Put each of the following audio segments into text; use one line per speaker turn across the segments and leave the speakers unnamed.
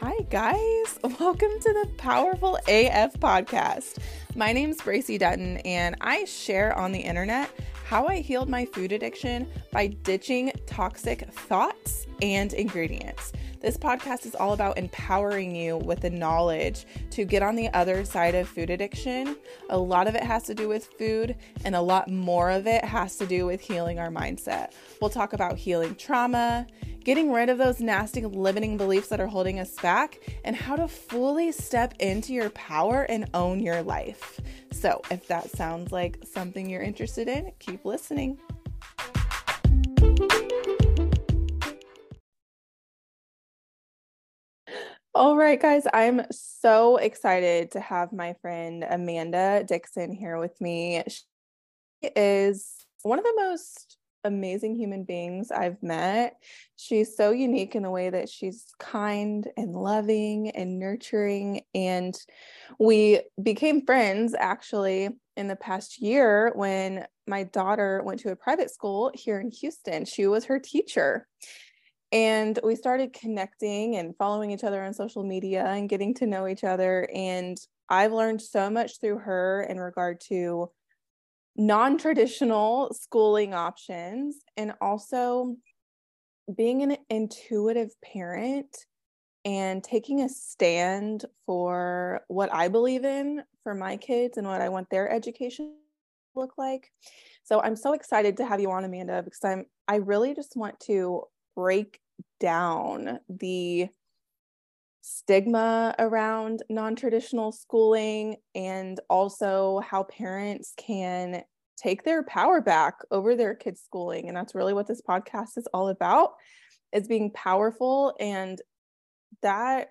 Hi, guys. Welcome to the Powerful AF podcast. My name's Bracy Dutton, and I share on the internet how I healed my food addiction by ditching toxic thoughts and ingredients. This podcast is all about empowering you with the knowledge to get on the other side of food addiction. A lot of it has to do with food, and a lot more of it has to do with healing our mindset. We'll talk about healing trauma, getting rid of those nasty limiting beliefs that are holding us back, and how to fully step into your power and own your life. So, if that sounds like something you're interested in, keep listening. All right, guys, I'm so excited to have my friend Amanda Dixon here with me. She is one of the most amazing human beings I've met. She's so unique in the way that she's kind and loving and nurturing. And we became friends actually in the past year when my daughter went to a private school here in Houston. She was her teacher. And we started connecting and following each other on social media and getting to know each other. And I've learned so much through her in regard to non traditional schooling options and also being an intuitive parent and taking a stand for what I believe in for my kids and what I want their education to look like. So I'm so excited to have you on Amanda because I'm I really just want to break down the stigma around non traditional schooling and also how parents can take their power back over their kids' schooling. And that's really what this podcast is all about is being powerful and that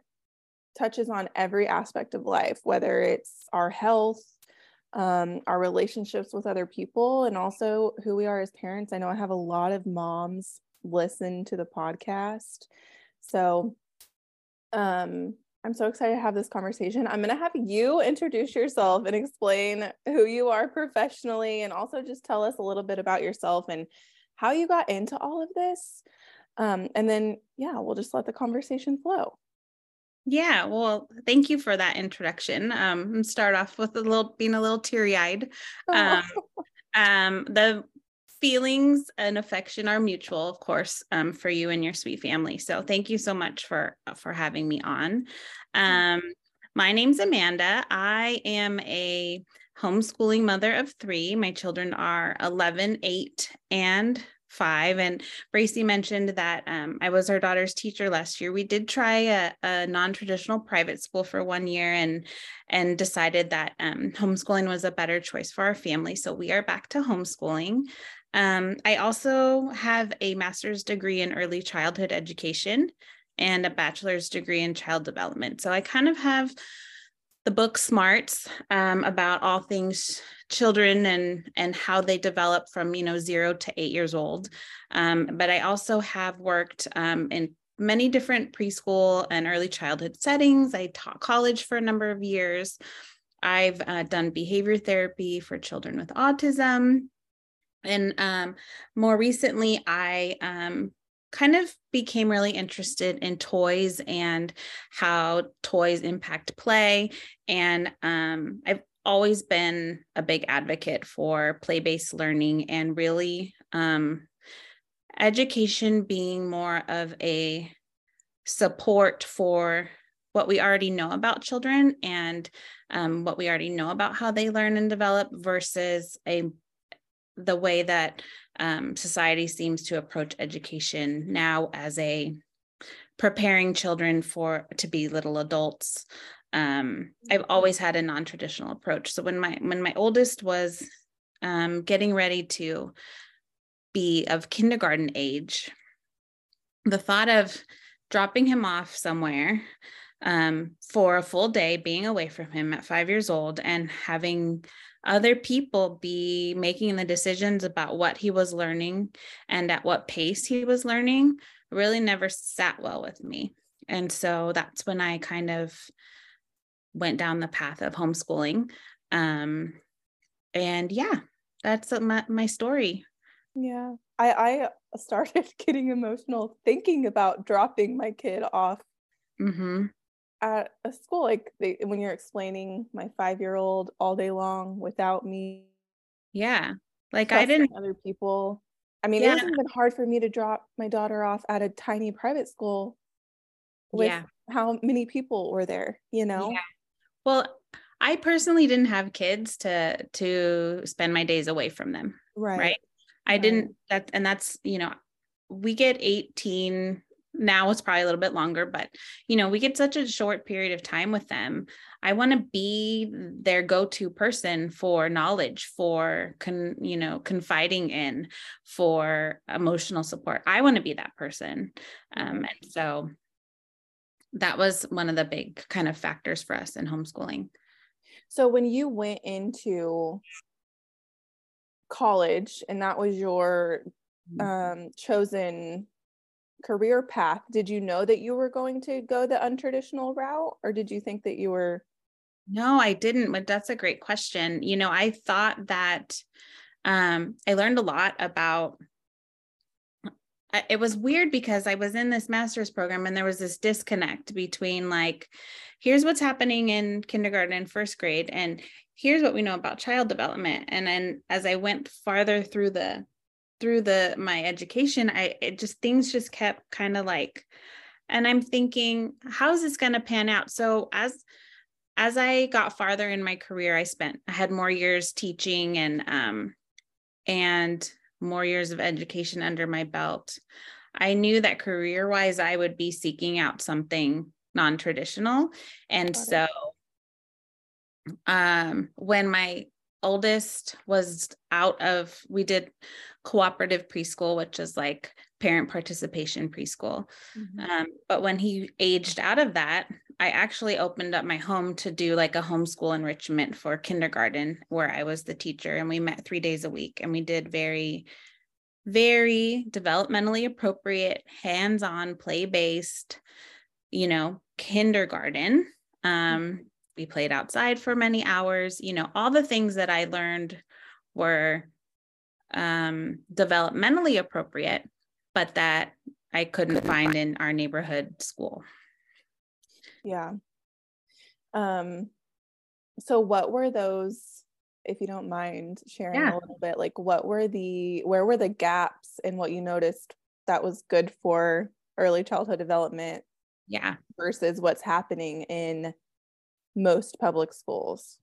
touches on every aspect of life, whether it's our health, um, our relationships with other people, and also who we are as parents. I know I have a lot of moms listen to the podcast. So um I'm so excited to have this conversation. I'm going to have you introduce yourself and explain who you are professionally and also just tell us a little bit about yourself and how you got into all of this. Um, and then, yeah, we'll just let the conversation flow.
Yeah, well, thank you for that introduction. Um, start off with a little being a little teary eyed. Um, um, the feelings and affection are mutual, of course, um, for you and your sweet family. So thank you so much for for having me on. Um, my name's Amanda. I am a homeschooling mother of three. My children are 11, 8, and five. And Bracy mentioned that um, I was our daughter's teacher last year. We did try a, a non-traditional private school for one year and and decided that um, homeschooling was a better choice for our family. So we are back to homeschooling. Um, I also have a master's degree in early childhood education and a bachelor's degree in child development. So I kind of have the book Smarts um, about all things children and and how they develop from you know zero to eight years old. Um, but I also have worked um, in many different preschool and early childhood settings. I taught college for a number of years. I've uh, done behavior therapy for children with autism. And um, more recently, I um, kind of became really interested in toys and how toys impact play. And um, I've always been a big advocate for play based learning and really um, education being more of a support for what we already know about children and um, what we already know about how they learn and develop versus a the way that um, society seems to approach education now as a preparing children for to be little adults. Um, i've always had a non-traditional approach. So when my when my oldest was um, getting ready to be of kindergarten age the thought of dropping him off somewhere um, for a full day being away from him at five years old and having other people be making the decisions about what he was learning and at what pace he was learning really never sat well with me. And so that's when I kind of went down the path of homeschooling. Um, and yeah, that's my, my story.
Yeah. I, I started getting emotional thinking about dropping my kid off. Mm-hmm. At a school like they, when you're explaining my five year old all day long without me
yeah like i didn't
other people i mean yeah. it wasn't even hard for me to drop my daughter off at a tiny private school with yeah. how many people were there you know yeah.
well i personally didn't have kids to to spend my days away from them right right i right. didn't that and that's you know we get 18 now it's probably a little bit longer but you know we get such a short period of time with them. I want to be their go-to person for knowledge for con, you know confiding in for emotional support. I want to be that person. Um, and so that was one of the big kind of factors for us in homeschooling.
So when you went into college and that was your mm-hmm. um, chosen career path, did you know that you were going to go the untraditional route or did you think that you were?
No, I didn't, but that's a great question. You know, I thought that um, I learned a lot about it was weird because I was in this master's program and there was this disconnect between like, here's what's happening in kindergarten and first grade, and here's what we know about child development. And then as I went farther through the through the my education i it just things just kept kind of like and i'm thinking how's this going to pan out? So as as i got farther in my career i spent i had more years teaching and um and more years of education under my belt. I knew that career wise i would be seeking out something non-traditional. And so um when my oldest was out of we did cooperative preschool which is like parent participation preschool. Mm-hmm. um, but when he aged out of that i actually opened up my home to do like a homeschool enrichment for kindergarten where i was the teacher and we met three days a week and we did very very developmentally appropriate hands-on play-based you know kindergarten. Um, mm-hmm we played outside for many hours you know all the things that i learned were um, developmentally appropriate but that i couldn't find in our neighborhood school.
Yeah. Um so what were those if you don't mind sharing yeah. a little bit like what were the where were the gaps in what you noticed that was good for early childhood development
yeah.
versus what's happening in most public schools?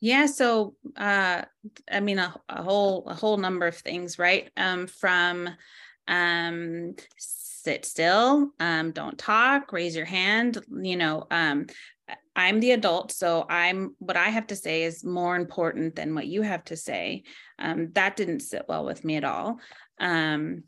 Yeah, so uh, I mean a, a, whole a whole number of things, right? Um, from um, sit still, um, don't talk, raise your hand. You know, um, I'm the adult, so I'm what I have to say is more important than what you have to say. Um, that didn't sit well with me at all. Um,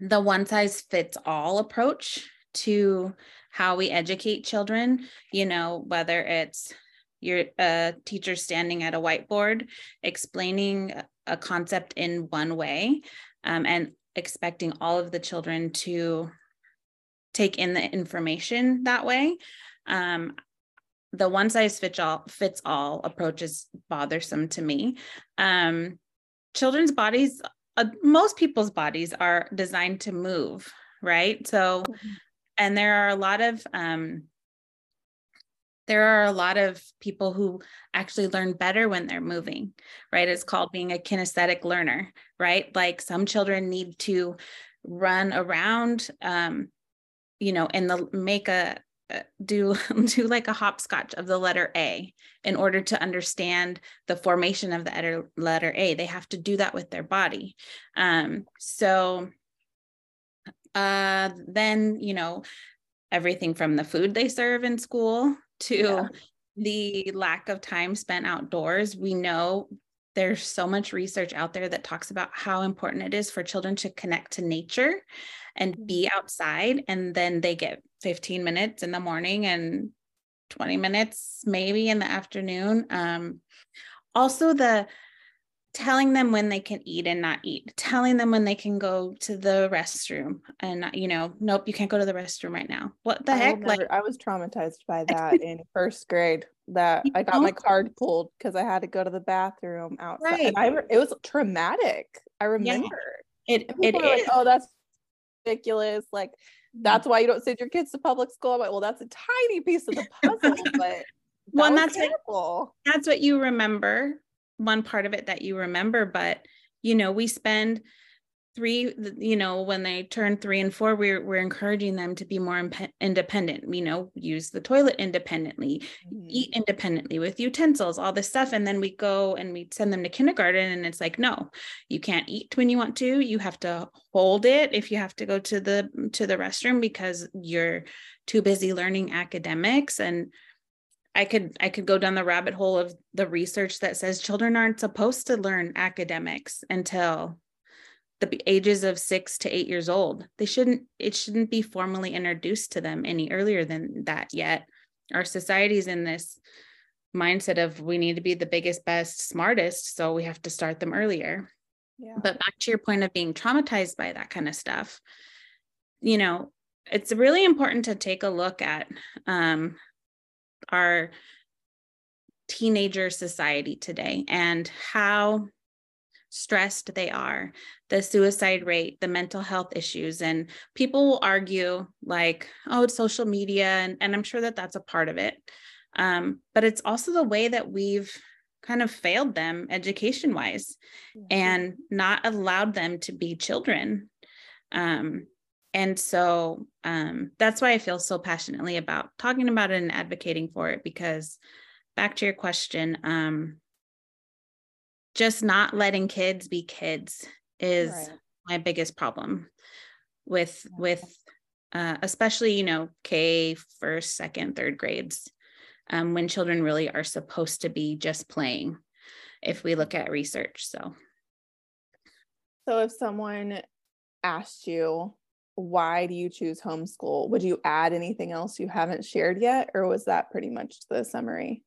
the one size fits all approach to how we educate children, you know, whether it's your a teacher standing at a whiteboard explaining a concept in one way um, and expecting all of the children to take in the information that way. Um, the one size fits all fits all approach is bothersome to me. Um, children's bodies, uh, most people's bodies are designed to move, right? So mm-hmm and there are a lot of um, there are a lot of people who actually learn better when they're moving right? It's called being a kinesthetic learner right? Like some children need to run around um, you know and the make a do do like a hopscotch of the letter a in order to understand the formation of the letter a. They have to do that with their body. Um, so uh, then, you know, everything from the food they serve in school to yeah. the lack of time spent outdoors. We know there's so much research out there that talks about how important it is for children to connect to nature and be mm-hmm. outside. And then they get 15 minutes in the morning and 20 minutes maybe in the afternoon. Um, also, the telling them when they can eat and not eat telling them when they can go to the restroom and you know nope you can't go to the restroom right now what the I heck
never, like i was traumatized by that in first grade that i got my card pulled because i had to go to the bathroom outside right. and I, it was traumatic i remember
yeah. it, it is.
Like, oh that's ridiculous. Like mm-hmm. that's why you don't send your kids to public school. I'm like, well, that's a tiny piece of the puzzle, but
well, that's what, that's what you remember. One part of it that you remember, but you know, we spend three you know when they turn three and four we're, we're encouraging them to be more imp- independent you know use the toilet independently mm-hmm. eat independently with utensils all this stuff and then we go and we send them to kindergarten and it's like no you can't eat when you want to you have to hold it if you have to go to the to the restroom because you're too busy learning academics and I could I could go down the rabbit hole of the research that says children aren't supposed to learn academics until the ages of six to eight years old. They shouldn't, it shouldn't be formally introduced to them any earlier than that yet. Our society's in this mindset of we need to be the biggest, best, smartest. So we have to start them earlier. Yeah. But back to your point of being traumatized by that kind of stuff, you know, it's really important to take a look at um, our teenager society today and how stressed they are, the suicide rate, the mental health issues. And people will argue, like, oh, it's social media. And, and I'm sure that that's a part of it. Um, but it's also the way that we've kind of failed them education wise mm-hmm. and not allowed them to be children. Um, and so um, that's why I feel so passionately about talking about it and advocating for it because back to your question, um, just not letting kids be kids is right. my biggest problem with with uh, especially you know k first second third grades um, when children really are supposed to be just playing if we look at research so
so if someone asked you why do you choose homeschool would you add anything else you haven't shared yet or was that pretty much the summary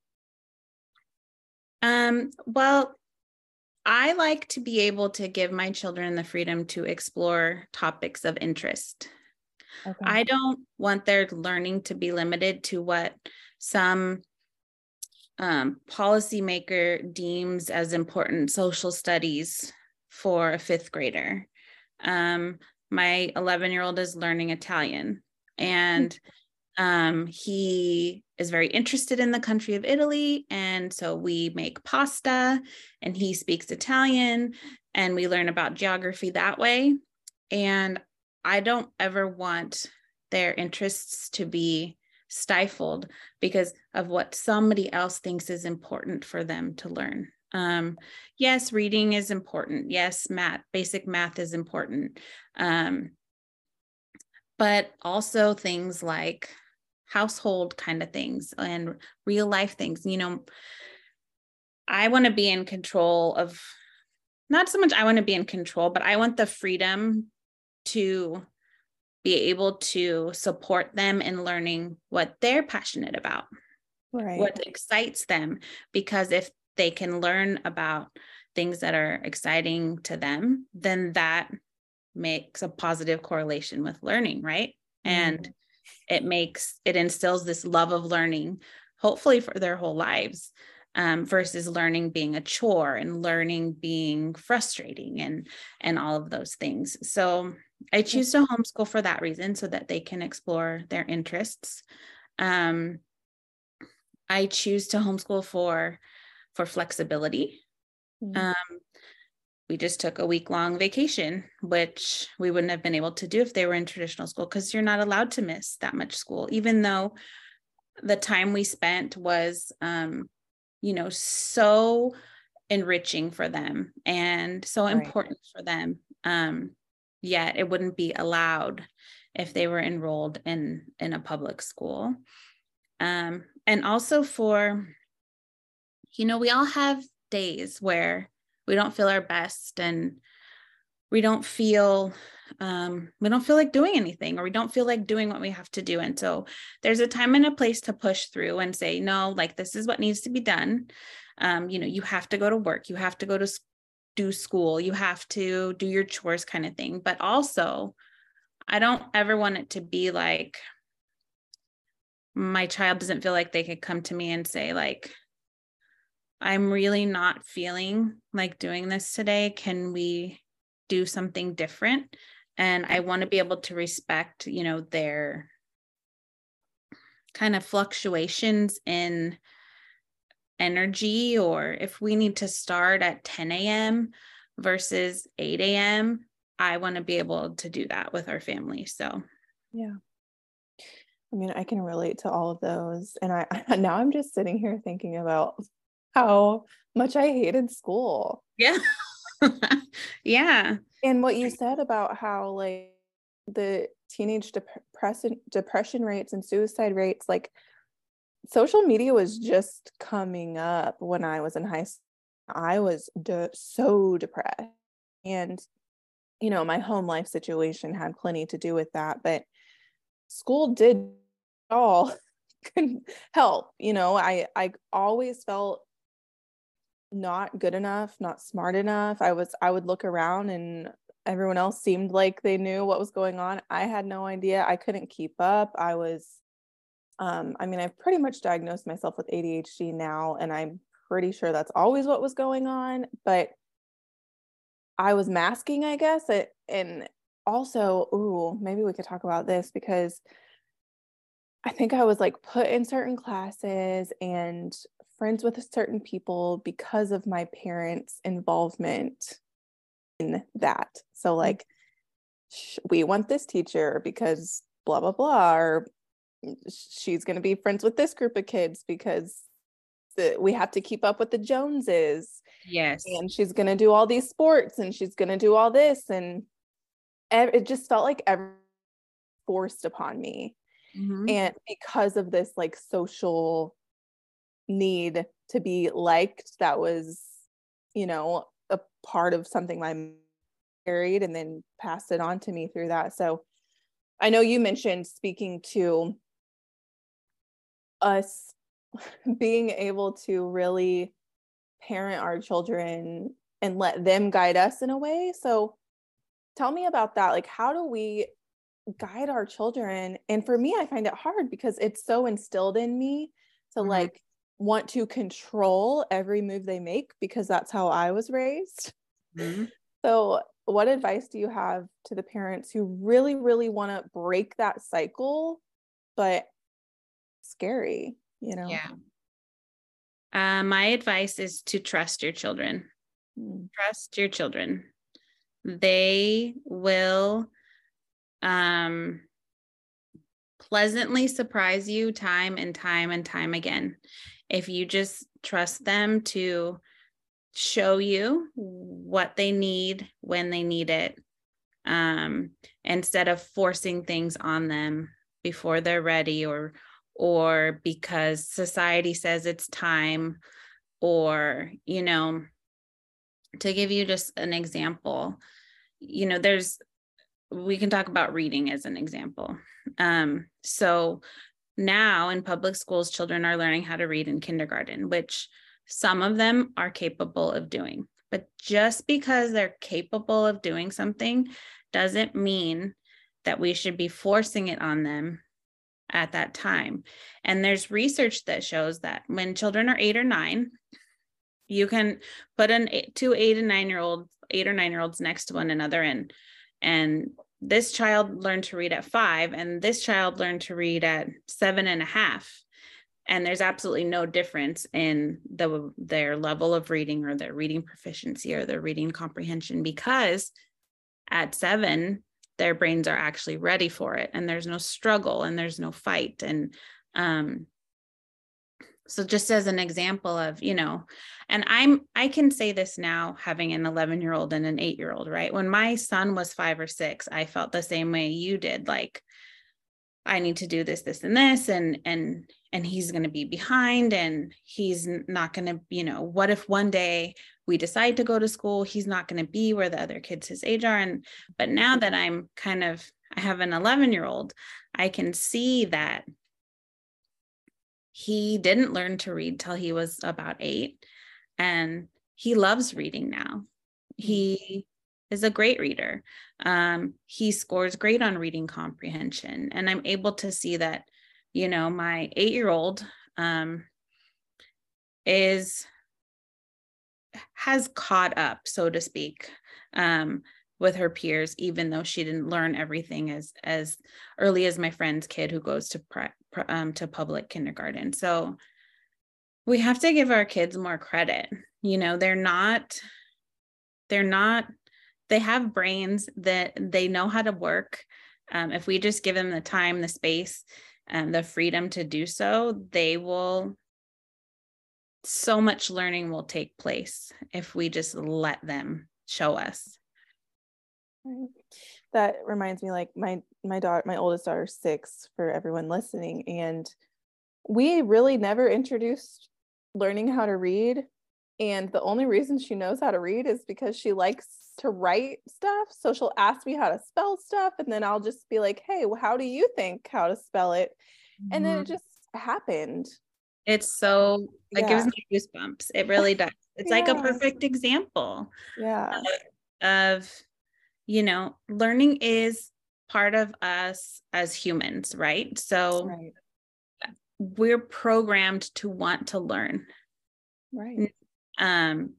um well I like to be able to give my children the freedom to explore topics of interest. Okay. I don't want their learning to be limited to what some um, policymaker deems as important social studies for a fifth grader. Um, my 11 year old is learning Italian, and um, he is very interested in the country of Italy. And so we make pasta and he speaks Italian and we learn about geography that way. And I don't ever want their interests to be stifled because of what somebody else thinks is important for them to learn. Um, yes, reading is important. Yes, math, basic math is important. Um, but also things like household kind of things and real life things. You know, I want to be in control of not so much I want to be in control, but I want the freedom to be able to support them in learning what they're passionate about, right. what excites them. Because if they can learn about things that are exciting to them, then that makes a positive correlation with learning, right? Mm-hmm. And it makes it instills this love of learning hopefully for their whole lives um, versus learning being a chore and learning being frustrating and and all of those things so i choose to homeschool for that reason so that they can explore their interests um, i choose to homeschool for for flexibility mm-hmm. um, we just took a week long vacation, which we wouldn't have been able to do if they were in traditional school because you're not allowed to miss that much school, even though the time we spent was, um, you know, so enriching for them and so right. important for them. Um, yet it wouldn't be allowed if they were enrolled in in a public school. Um, and also for, you know, we all have days where we don't feel our best and we don't feel um, we don't feel like doing anything or we don't feel like doing what we have to do. And so there's a time and a place to push through and say no like this is what needs to be done. Um, you know you have to go to work. You have to go to do school. You have to do your chores kind of thing. But also i don't ever want it to be like my child doesn't feel like they could come to me and say like I'm really not feeling like doing this today. Can we do something different? and I want to be able to respect, you know, their kind of fluctuations in energy or if we need to start at 10 a.m. versus 8 a.m., I want to be able to do that with our family. So,
yeah. I mean, I can relate to all of those. And I now I'm just sitting here thinking about how much I hated school.
Yeah. yeah.
And what you said about how like the teenage depression depression rates and suicide rates like social media was just coming up when I was in high school. I was de- so depressed. And, you know, my home life situation had plenty to do with that, but school did all help. You know, I I always felt not good enough, not smart enough. I was I would look around and everyone else seemed like they knew what was going on. I had no idea. I couldn't keep up. I was um, I mean, I've pretty much diagnosed myself with ADHD now, and I'm pretty sure that's always what was going on, but I was masking, I guess. It, and also, ooh, maybe we could talk about this because I think I was like put in certain classes and friends with certain people because of my parents' involvement in that. So, mm. like, sh- we want this teacher because blah, blah, blah, or she's going to be friends with this group of kids because the, we have to keep up with the Joneses.
Yes.
And she's going to do all these sports and she's going to do all this. And it just felt like every forced upon me. Mm-hmm. And because of this like social need to be liked, that was, you know, a part of something my carried and then passed it on to me through that. So I know you mentioned speaking to us being able to really parent our children and let them guide us in a way. So tell me about that. Like, how do we guide our children? And for me, I find it hard because it's so instilled in me to mm-hmm. like want to control every move they make because that's how I was raised. Mm-hmm. So, what advice do you have to the parents who really, really want to break that cycle, but scary, you know?
Yeah. Uh, my advice is to trust your children. Mm. Trust your children. They will um, pleasantly surprise you time and time and time again. If you just trust them to show you what they need when they need it, um, instead of forcing things on them before they're ready or or because society says it's time or you know to give you just an example you know there's we can talk about reading as an example. Um, so now in public schools children are learning how to read in kindergarten which some of them are capable of doing but just because they're capable of doing something doesn't mean that we should be forcing it on them at that time. And there's research that shows that when children are eight or nine, you can put an eight, two eight and nine year old, eight or nine year olds next to one another, and and this child learned to read at five, and this child learned to read at seven and a half. And there's absolutely no difference in the their level of reading or their reading proficiency or their reading comprehension because at seven their brains are actually ready for it and there's no struggle and there's no fight and um so just as an example of you know and i'm i can say this now having an 11 year old and an 8 year old right? When my son was 5 or 6 i felt the same way you did like i need to do this this and this and and and he's going to be behind and he's not going to you know what if one day we decide to go to school he's not going to be where the other kids his age are and but now that i'm kind of i have an 11 year old i can see that he didn't learn to read till he was about 8 and he loves reading now he is a great reader um, he scores great on reading comprehension and i'm able to see that you know my 8 year old um, is has caught up, so to speak. Um, with her peers even though she didn't learn everything as as early as my friend's kid who goes to um, to public kindergarten. So we have to give our kids more credit you know they're not they're not they have brains that they know how to work. Um, if we just give them the time the space and the freedom to do so they will so much learning will take place if we just let them show us
that reminds me like my my daughter my oldest daughter six for everyone listening and we really never introduced learning how to read and the only reason she knows how to read is because she likes to write stuff. So she'll ask me how to spell stuff. And then I'll just be like, hey, well, how do you think how to spell it? Mm-hmm. And then it mm-hmm. just happened.
It's so, it yeah. gives me goosebumps. It really does. It's yeah. like a perfect example.
Yeah.
Of, of, you know, learning is part of us as humans, right? So right. we're programmed to want to learn.
Right.
Um,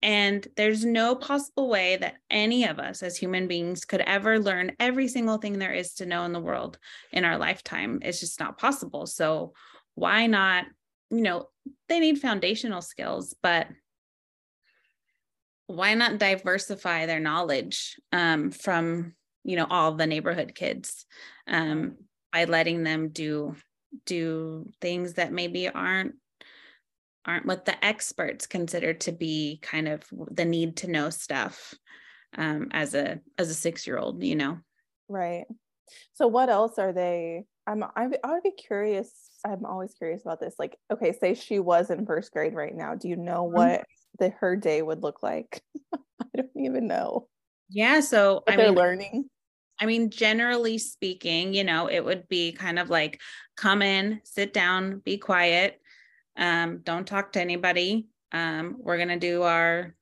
and there's no possible way that any of us as human beings could ever learn every single thing there is to know in the world in our lifetime. It's just not possible. So, why not? You know, they need foundational skills, but why not diversify their knowledge um, from you know all the neighborhood kids um, by letting them do do things that maybe aren't aren't what the experts consider to be kind of the need to know stuff um, as a as a six year old you know
right so what else are they i'm i would be curious i'm always curious about this like okay say she was in first grade right now do you know mm-hmm. what. The her day would look like i don't even know
yeah so
I they're mean, learning
I mean, generally speaking, you know, it would be kind of like come in, sit down, be quiet, um, don't talk to anybody. Um, we're going to do our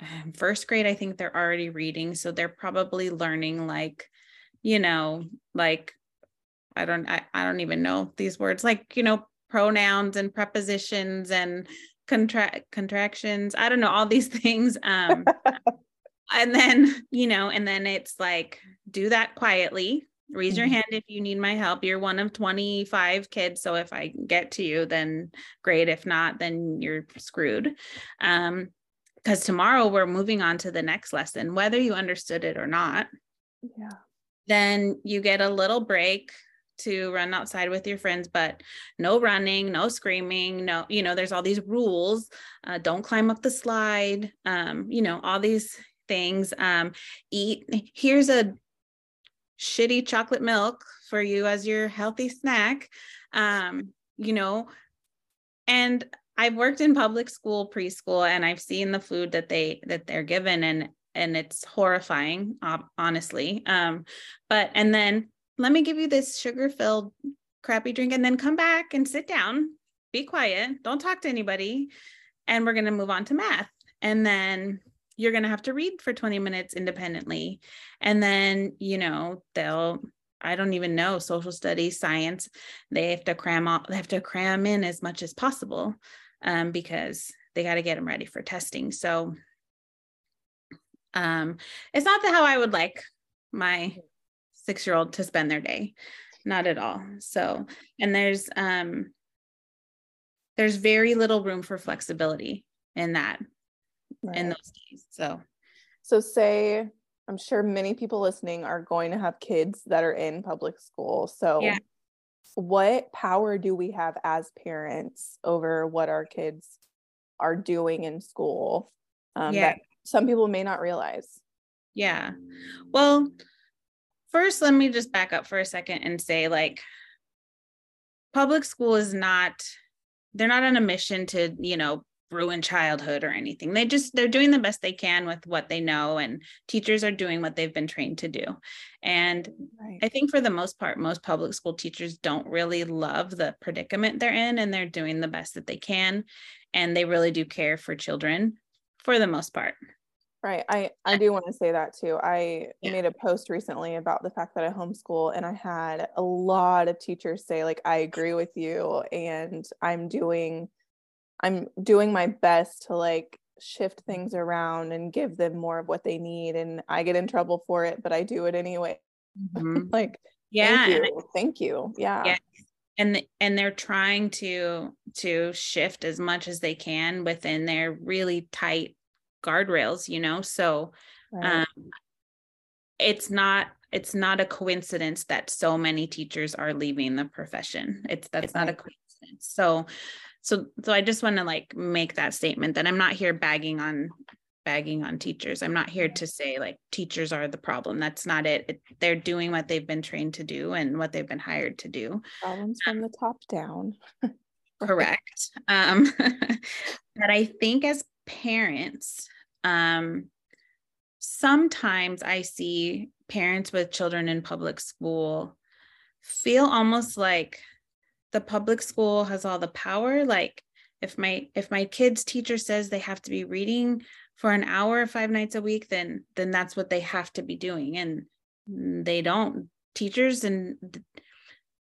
um, first grade. I think they're already reading. So they're probably learning like, you know, like, I don't, I, I don't even know these words, like, you know, pronouns and prepositions and contract contractions. I don't know all these things. Um, and then, you know, and then it's like, do that quietly raise your mm-hmm. hand if you need my help you're one of 25 kids so if i get to you then great if not then you're screwed um because tomorrow we're moving on to the next lesson whether you understood it or not
yeah
then you get a little break to run outside with your friends but no running no screaming no you know there's all these rules uh, don't climb up the slide um you know all these things um eat here's a shitty chocolate milk for you as your healthy snack um you know and i've worked in public school preschool and i've seen the food that they that they're given and and it's horrifying honestly um but and then let me give you this sugar filled crappy drink and then come back and sit down. Be quiet. Don't talk to anybody. And we're going to move on to math. And then you're going to have to read for 20 minutes independently. And then you know they'll i don't even know social studies science they have to cram all they have to cram in as much as possible um, because they got to get them ready for testing. So um, it's not the how i would like my six year old to spend their day not at all so and there's um there's very little room for flexibility in that right. in those days. So,
so say I'm sure many people listening are going to have kids that are in public school. So, yeah. what power do we have as parents over what our kids are doing in school um, yeah. that some people may not realize?
Yeah. Well, first, let me just back up for a second and say, like, public school is not, they're not on a mission to, you know, ruin childhood or anything. They just they're doing the best they can with what they know and teachers are doing what they've been trained to do. And right. I think for the most part most public school teachers don't really love the predicament they're in and they're doing the best that they can and they really do care for children for the most part.
Right. I I do want to say that too. I yeah. made a post recently about the fact that I homeschool and I had a lot of teachers say like I agree with you and I'm doing I'm doing my best to like shift things around and give them more of what they need and i get in trouble for it but i do it anyway mm-hmm. like yeah thank you. thank you yeah yeah
and and they're trying to to shift as much as they can within their really tight guardrails you know? So right. um it's not it's not a coincidence that so many teachers are leaving the profession. It's that's not a coincidence. So so so i just want to like make that statement that i'm not here bagging on bagging on teachers. I'm not here to say like teachers are the problem. That's not it. it they're doing what they've been trained to do and what they've been hired to do.
Problems from the top down.
Correct. Um but i think as parents um sometimes i see parents with children in public school feel almost like the public school has all the power. Like if my if my kids teacher says they have to be reading for an hour five nights a week then then that's what they have to be doing. And they don't. Teachers and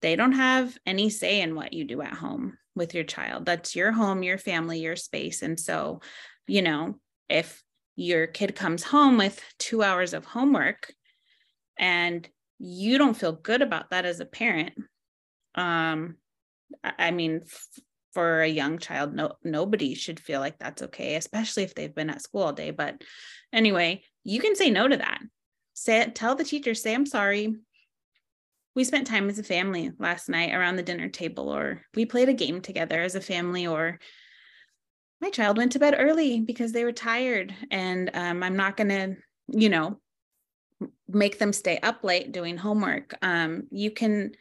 they don't have any say in what you do at home with your child. That's your home your family your space. And so you know if your kid comes home with 2 hours of homework and you don't feel good about that as a parent um I mean, f- for a young child, no nobody should feel like that's okay, especially if they've been at school all day. But anyway, you can say no to that. Say tell the teacher, say I'm sorry. We spent time as a family last night around the dinner table, or we played a game together as a family, or my child went to bed early because they were tired, and um, I'm not gonna, you know, make them stay up late doing homework. Um, you can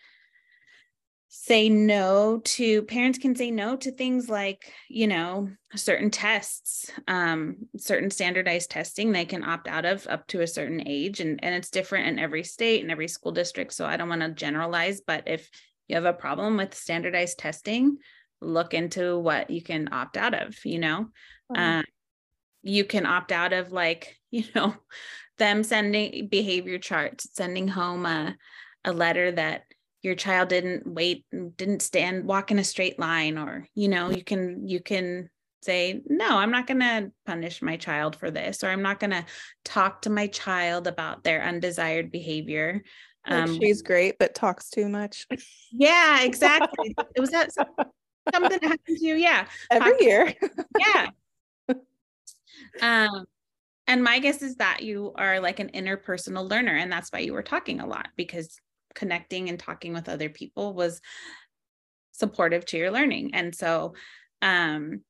say no to parents can say no to things like you know certain tests um, certain standardized testing they can opt out of up to a certain age and and it's different in every state and every school district so i don't want to generalize but if you have a problem with standardized testing look into what you can opt out of you know? Uh, you can opt out of like you know them sending behavior charts sending home a, a letter that your child didn't wait didn't stand walk in a straight line or you know you can you can say no i'm not going to punish my child for this or i'm not going to talk to my child about their undesired behavior.
Like um, she's great but talks too much.
Yeah exactly. It was that something that happened to you yeah
every year
yeah um and my guess is that you are like an interpersonal learner and that's why you were talking a lot because connecting and talking with other people was supportive to your learning. And so, um,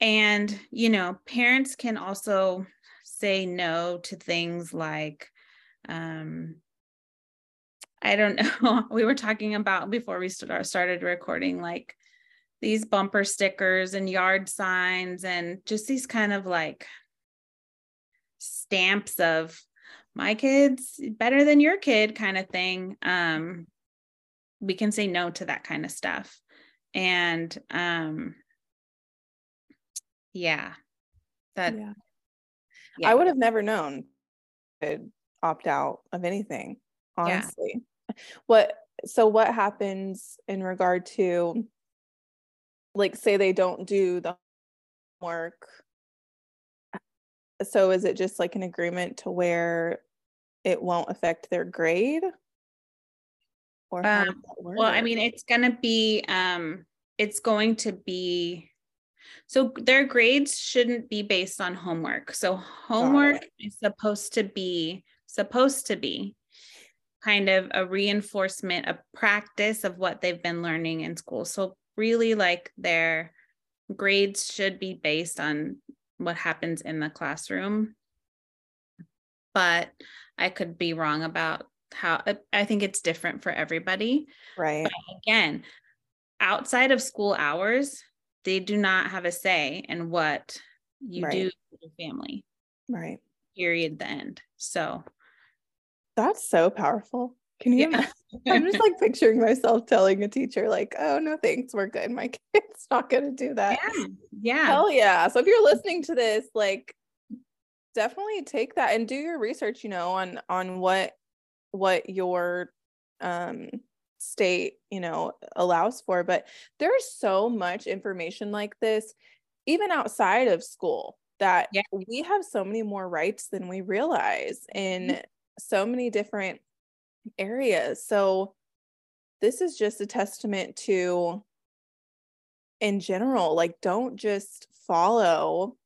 and you know, parents can also say no to things like, um, I don't know. we were talking about before we started recording, like these bumper stickers and yard signs, and just these kind of like stamps of my kids better than your kid kind of thing um we can say no to that kind of stuff and um yeah that yeah.
yeah. i would have never known could opt out of anything honestly yeah. what so what happens in regard to like say they don't do the work so is it just like an agreement to where it won't affect their grade?
Or um, well, I mean, it's gonna be um it's going to be so their grades shouldn't be based on homework. So homework is supposed to be supposed to be kind of a reinforcement, a practice of what they've been learning in school. So really like their grades should be based on what happens in the classroom. But I could be wrong about how I think it's different for everybody.
Right. But
again, outside of school hours, they do not have a say in what you right. do with your family.
Right.
Period. The end. So
that's so powerful. Can you? Yeah. I'm just like picturing myself telling a teacher, like, "Oh no, thanks, we're good. My kid's not going to do that."
Yeah, yeah,
hell yeah. So if you're listening to this, like, definitely take that and do your research. You know, on on what what your um state you know allows for but there's so much information like this even outside of school that yeah. we have so many more rights than we realize in mm-hmm. so many different areas. So this is just a testament to in general like don't just follow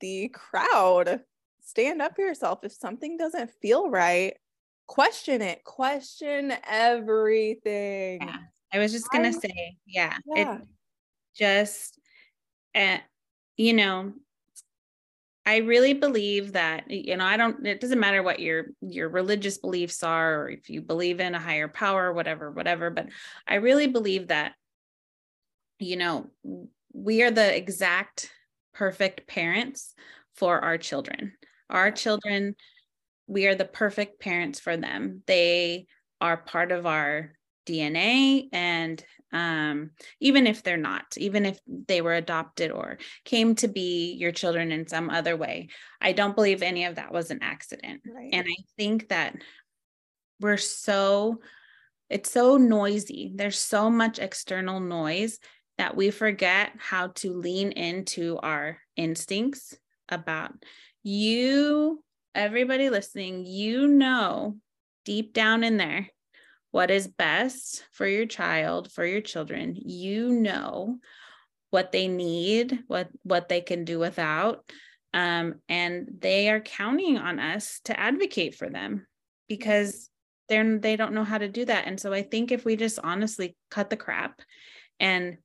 the crowd stand up for yourself if something doesn't feel right question it question everything
yeah. i was just gonna say yeah, yeah. it just uh, you know I really believe that you know I don't it doesn't matter what your your religious beliefs are or if you believe in a higher power whatever whatever but I really believe that you know we are the exact perfect parents for our children. Our children we are the perfect parents for them. They are part of our DNA and um, even if they're not, even if they were adopted or came to be your children in some other way. I don't believe any of that was an accident. Right. And I think that we're so, it's so noisy. There's so much external noise that we forget how to lean into our instincts about you, everybody listening, you know deep down in there what is best for your child, for your children. You know what they need, what what they can do without. Um, and they are counting on us to advocate for them because they're they don't know how to do that. And so I think if we just honestly cut the crap and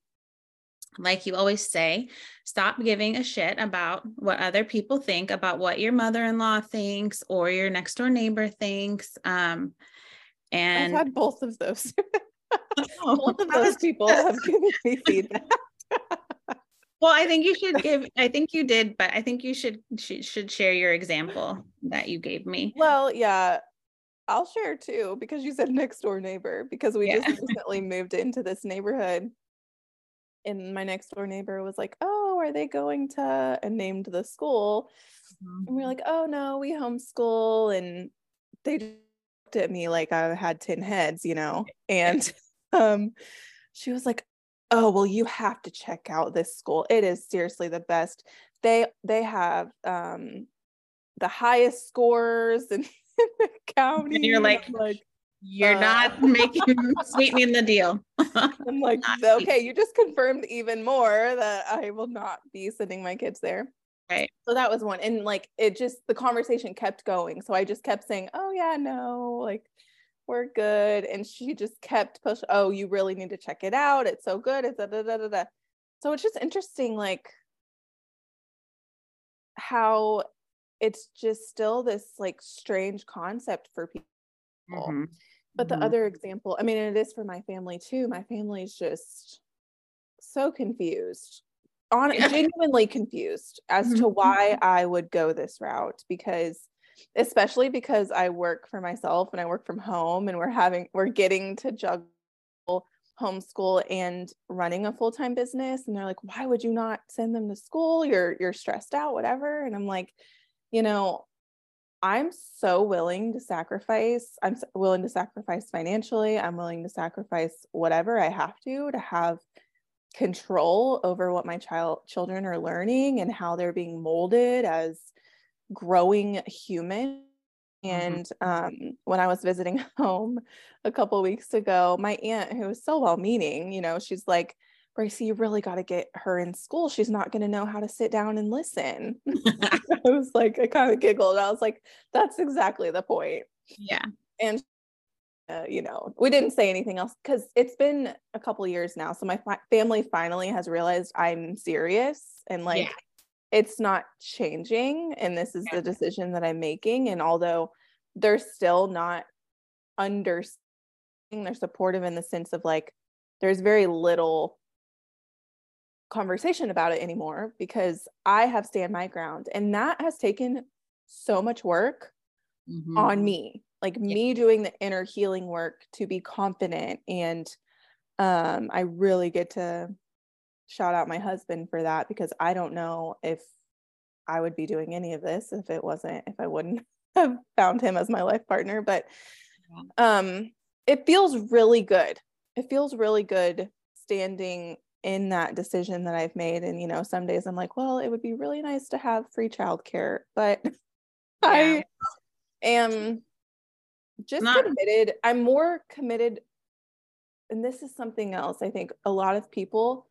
like you always say, stop giving a shit about what other people think, about what your mother in law thinks or your next door neighbor thinks. Um, and
I've had both of those. both of those people have given me feedback.
well, I think you should give. I think you did, but I think you should should, should share your example that you gave me.
Well, yeah, I'll share too because you said next door neighbor because we yeah. just recently moved into this neighborhood, and my next door neighbor was like, "Oh, are they going to?" and named the school, mm-hmm. and we are like, "Oh no, we homeschool," and they at me like I had 10 heads, you know. And um she was like, "Oh, well you have to check out this school. It is seriously the best. They they have um the highest scores in, in the county."
And you're like, like you're uh, not making sweetening the deal.
I'm like, okay, you just confirmed even more that I will not be sending my kids there.
Right.
So that was one. And like it just the conversation kept going. So I just kept saying, Oh yeah, no, like we're good. And she just kept push, oh, you really need to check it out. It's so good. It's da, da, da, da, da. So it's just interesting, like how it's just still this like strange concept for people. Mm-hmm. But the mm-hmm. other example, I mean, it is for my family too. My family's just so confused on genuinely confused as mm-hmm. to why I would go this route because especially because I work for myself and I work from home and we're having we're getting to juggle homeschool and running a full-time business and they're like why would you not send them to school? You're you're stressed out whatever. And I'm like you know I'm so willing to sacrifice I'm willing to sacrifice financially I'm willing to sacrifice whatever I have to to have control over what my child children are learning and how they're being molded as growing human mm-hmm. and um, when i was visiting home a couple weeks ago my aunt who is so well meaning you know she's like Bracy, you really got to get her in school. She's not going to know how to sit down and listen. I was like, I kind of giggled. I was like, that's exactly the point.
Yeah.
And uh, you know, we didn't say anything else because it's been a couple years now. So my fi- family finally has realized I'm serious and like yeah. it's not changing. And this is yeah. the decision that I'm making. And although they're still not understanding, they're supportive in the sense of like, there's very little conversation about it anymore because I have stand my ground. And that has taken so much work mm-hmm. on me like yeah. me doing the inner healing work to be confident and um i really get to shout out my husband for that because i don't know if i would be doing any of this if it wasn't if i wouldn't have found him as my life partner but um it feels really good it feels really good standing in that decision that I've made. And, you know, some days I'm like, well, it would be really nice to have free childcare, but yeah. I am just Not- committed. I'm more committed. And this is something else. I think a lot of people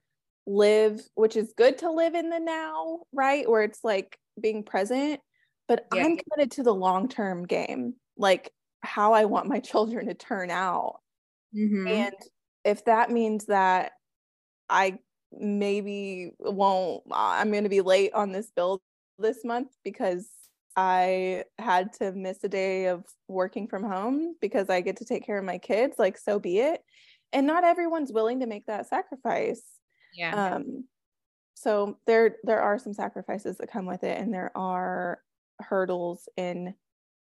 live, which is good to live in the now, right? Where it's like being present, but yeah. I'm committed to the long term game, like how I want my children to turn out. Mm-hmm. And if that means that I maybe won't, I'm going to be late on this bill this month because I had to miss a day of working from home because I get to take care of my kids, like so be it. And not everyone's willing to make that sacrifice.
Yeah.
Um so there there are some sacrifices that come with it and there are hurdles in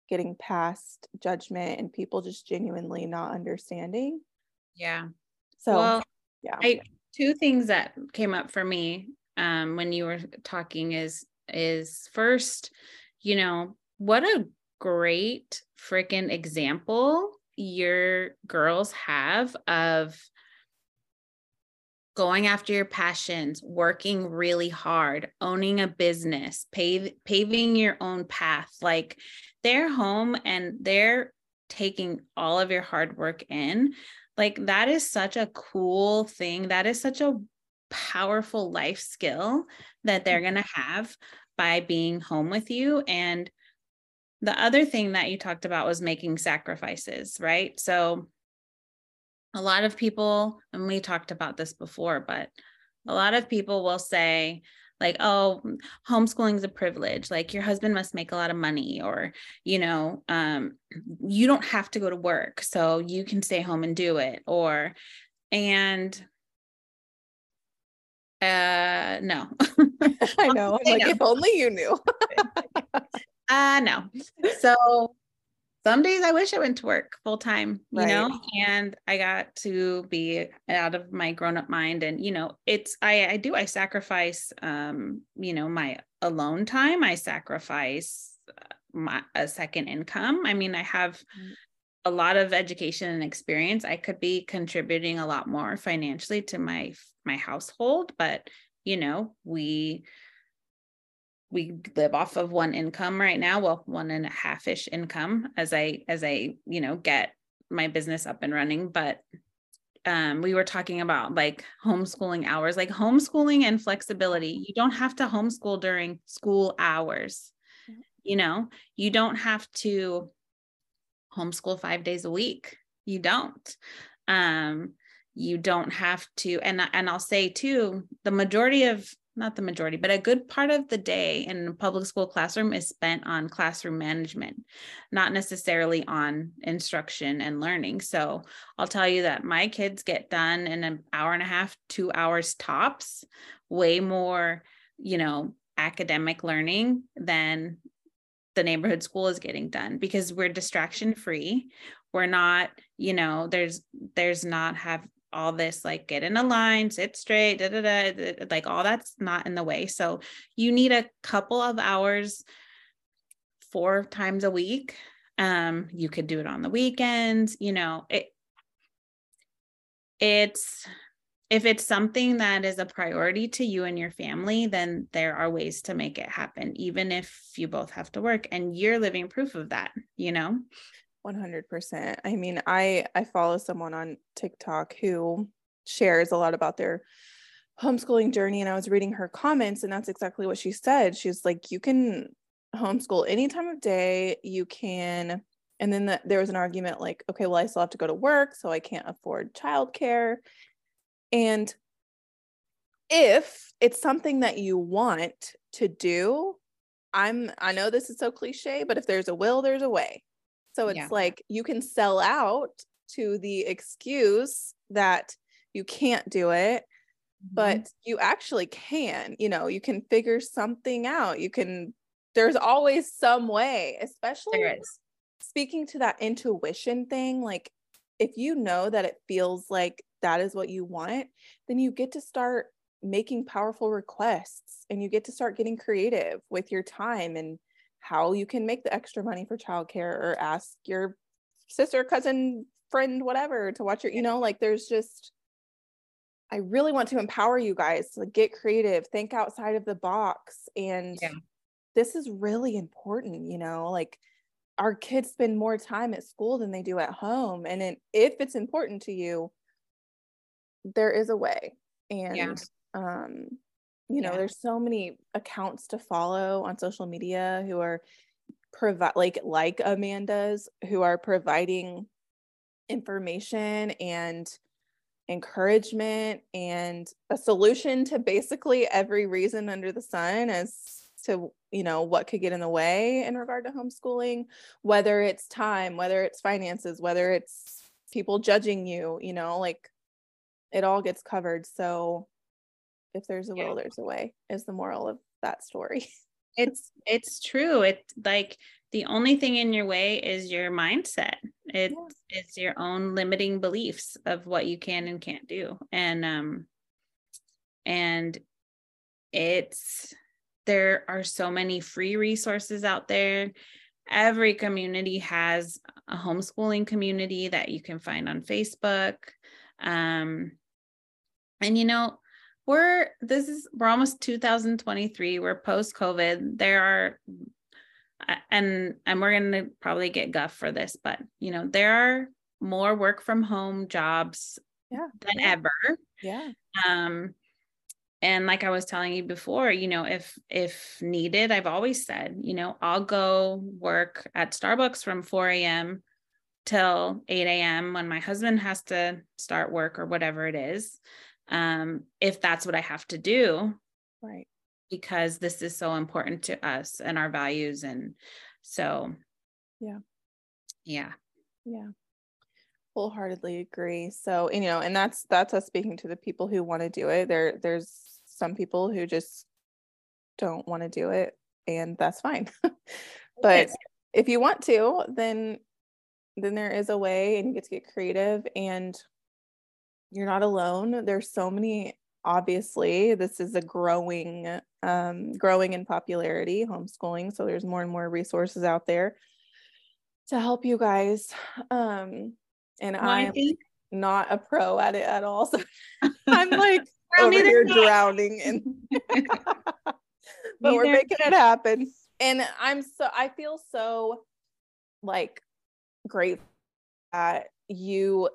getting past judgment and people just genuinely not understanding.
Yeah.
So well, yeah.
I two things that came up for me um when you were talking is is first you know, what a great freaking example your girls have of going after your passions, working really hard, owning a business, pave, paving your own path. Like they're home and they're taking all of your hard work in. Like that is such a cool thing. That is such a powerful life skill that they're mm. going to have by being home with you. And the other thing that you talked about was making sacrifices, right? So a lot of people, and we talked about this before, but a lot of people will say, like, oh, homeschooling is a privilege. Like, your husband must make a lot of money, or, you know, um, you don't have to go to work, so you can stay home and do it. Or, and uh, no.
I know. I'm like, if only you knew.
uh, no. So some days I wish I went to work full time, you right. know, and I got to be out of my grown up mind. And, you know, it's, I, I do, I sacrifice, um, you know, my alone time. I sacrifice uh, my, a second income. I mean, I have mm. A lot of education and experience. I could be contributing a lot more financially to my my household but you know we we live off of one income right now well one and a half ish income as i as i you know get my business up and running but um, we were talking about like homeschooling hours like homeschooling and flexibility you don't have to homeschool during school hours mm-hmm. you know you don't have to homeschool five days a week. You don't. Um you don't have to and and I'll say too the majority of not the majority but a good part of the day in a public school classroom is spent on classroom management not necessarily on instruction and learning. So I'll tell you that my kids get done in an hour and a half 2 hours tops way more you know academic learning than the neighborhood school is getting done because we're distraction free we're not you know there's there's not have all this like get in a line sit straight da, da, da, like all that's not in the way. So you need a couple of hours four times a week. Um you could do it on the weekends you know it it's if it's something that is a priority to you and your family then there are ways to make it happen even if you both have to work and you're living proof of that you know
100%. I mean, I I follow someone on TikTok who shares a lot about their homeschooling journey and I was reading her comments and that's exactly what she said. She's like you can homeschool any time of day, you can and then the, there was an argument like okay, well I still have to go to work so I can't afford childcare. And if it's something that you want to do, I'm I know this is so cliche, but if there's a will, there's a way. So it's yeah. like you can sell out to the excuse that you can't do it, mm-hmm. but you actually can. You know, you can figure something out. You can, there's always some way, especially speaking to that intuition thing. Like, if you know that it feels like that is what you want, then you get to start making powerful requests and you get to start getting creative with your time and how you can make the extra money for childcare or ask your sister, cousin, friend, whatever to watch your, you know, like there's just I really want to empower you guys to get creative, think outside of the box. And yeah. this is really important, you know, like our kids spend more time at school than they do at home. And it, if it's important to you, there is a way. And, yeah. um, you know, yeah. there's so many accounts to follow on social media who are provide like like Amanda's who are providing information and encouragement and a solution to basically every reason under the sun as to you know what could get in the way in regard to homeschooling whether it's time whether it's finances whether it's people judging you you know like it all gets covered. So if there's a will there's a way is the moral of that story.
It's it's true. It's like the only thing in your way is your mindset. It yeah. is your own limiting beliefs of what you can and can't do. And um and it's there are so many free resources out there. Every community has a homeschooling community that you can find on facebook. Um and you know we're this is we're almost 2023 we're post covid there are and and we're going to probably get guff for this but you know there are more work from home jobs yeah, than
yeah.
ever.
Yeah.
Um and like i was telling you before you know if if needed i've always said you know i'll go work at starbucks from 4 a.m till 8 a.m when my husband has to start work or whatever it is um, if that's what I have to do.
Right.
Because this is so important to us and our values. And so,
yeah.
Yeah.
Yeah. Wholeheartedly agree. So, you know, and that's that's us speaking to the people who want to do it. There there's some people who just don't want to do it and that's fine. but if you want to, then then there is a way and you get to get creative and you're not alone. There's so many obviously this is a growing um growing in popularity homeschooling so there's more and more resources out there to help you guys. Um and well, i'm not a pro at it at all so i'm like over here drowning in but we're making it happen. And i'm so i feel so like grateful that you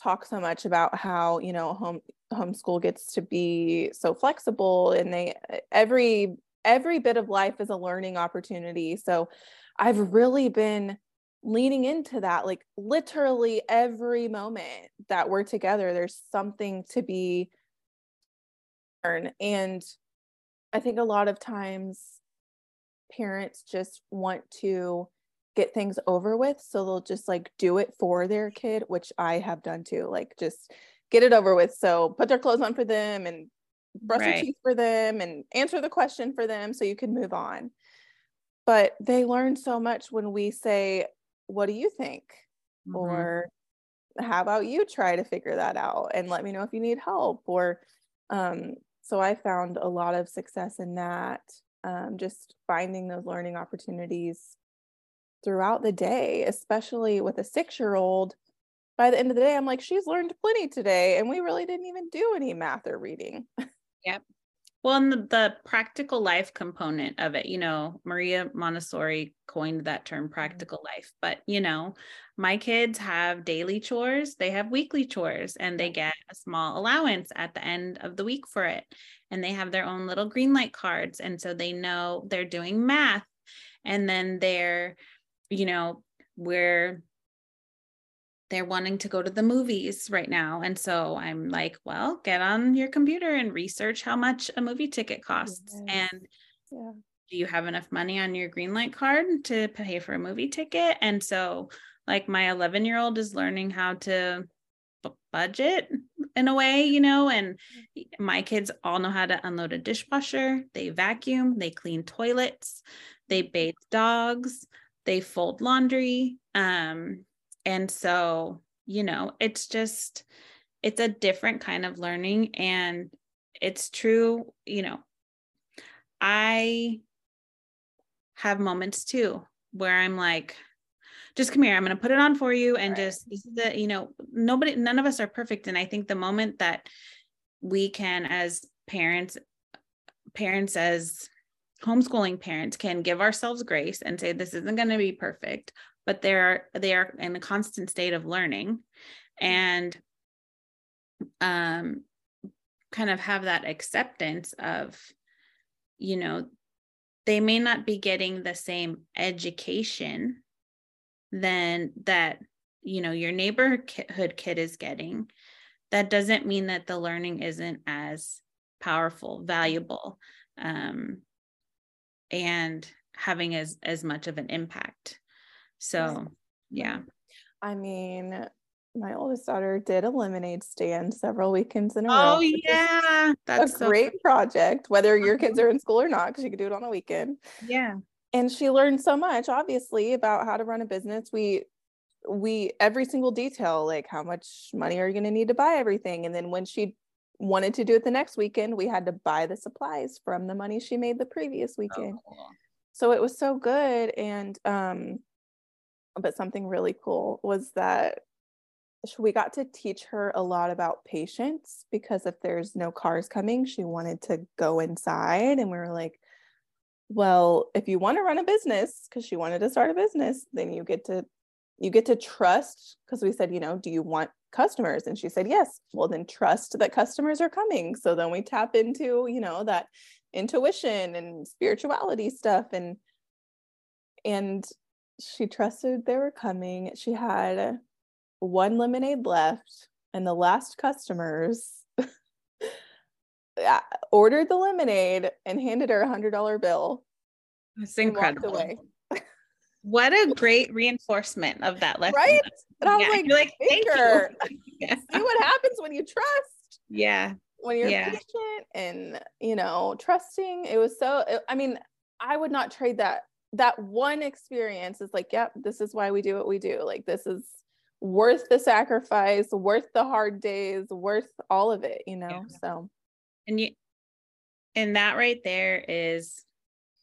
talk so much about how you know home homeschool gets to be so flexible and they every every bit of life is a learning opportunity. So i've really been leaning into that like literally every moment that we're together there's something to be learned. And i think a lot of times parents just want to get things over with. So they'll just like do it for their kid, which I have done too. Like just get it over with. So put their clothes on for them and brush right. their teeth for them and answer the question for them so you can move on. But they learn so much when we say, What do you think? Mm-hmm. Or how about you try to figure that out and let me know if you need help? Or um, so I found a lot of success in that. Um, just finding those learning opportunities throughout the day, especially with a six year old. By the end of the day, I'm like, she's learned plenty today, and we really didn't even do any math or reading.
Yep. Well, and the, the, practical life component of it, you know, Maria Montessori coined that term mm-hmm. practical life. But, you know, my kids have daily chores, they have weekly chores, and they get a small allowance at the end of the week for it. And they have their own little Greenlight cards. And so they know they're doing math. And then they're you know, where they're wanting to go to the movies right now. And so I'm like, well, get on your computer and research how much a movie ticket costs. Yes. And yeah. do you have enough money on your Greenlight card to pay for a movie ticket? And so, like, my 11 year old is learning how to budget in a way, you know, and mm-hmm. my kids all know how to unload a dishwasher, they vacuum, they clean toilets, they mm-hmm. bathe dogs they fold laundry um and so you know it's just it's a different kind of learning and it's true you know i have moments too where i'm like just come here i'm going to put it on for you and right. just this is the you know nobody none of us are perfect and i think the moment that we can as parents parents as homeschooling parents can give ourselves grace and say this isn't going to be perfect but they're they are in a constant state of learning and um kind of have that acceptance of you know they may not be getting the same education than that you know your neighborhood kid is getting. That doesn't mean that the learning isn't as powerful valuable um, and having as as much of an impact so yeah
i mean my oldest daughter did a lemonade stand several weekends in a
row.
Oh
yeah,
that's a so great project. Whether your kids are uh-huh. in school or not, because you can do it on a weekend.
Yeah,
and she learned so much, obviously, about how to run a business. We we every single detail, like how much money are you going to need to buy everything, and then when she wanted to do it the next weekend, we had to buy the supplies from the money she made the previous oh, weekend. Oh, cool. So it was so good, and um, but something really cool was that we got to teach her a lot about patience because if there's no cars coming, she wanted to go inside. And we were like, well, if you want to run a business, because she wanted to start a business, then you get to you get to trust because we said, you know, do you want customers? And she said, yes. Well, then trust that customers are coming. So then we tap into, you know, that intuition and spirituality stuff and and she trusted they were coming. She had one lemonade left, and the last customers ordered the lemonade and handed her a hundred dollar bill.
It's incredible. What a great reinforcement of that lesson.
Right? And I was yeah, like, like thank you. yeah. See what happens when you trust.
Yeah.
When you're yeah. patient and you know trusting. It was so I mean, I would not trade that. That one experience is like, yep, this is why we do what we do. Like this is worth the sacrifice, worth the hard days, worth all of it, you know? Yeah. So,
and you, and that right there is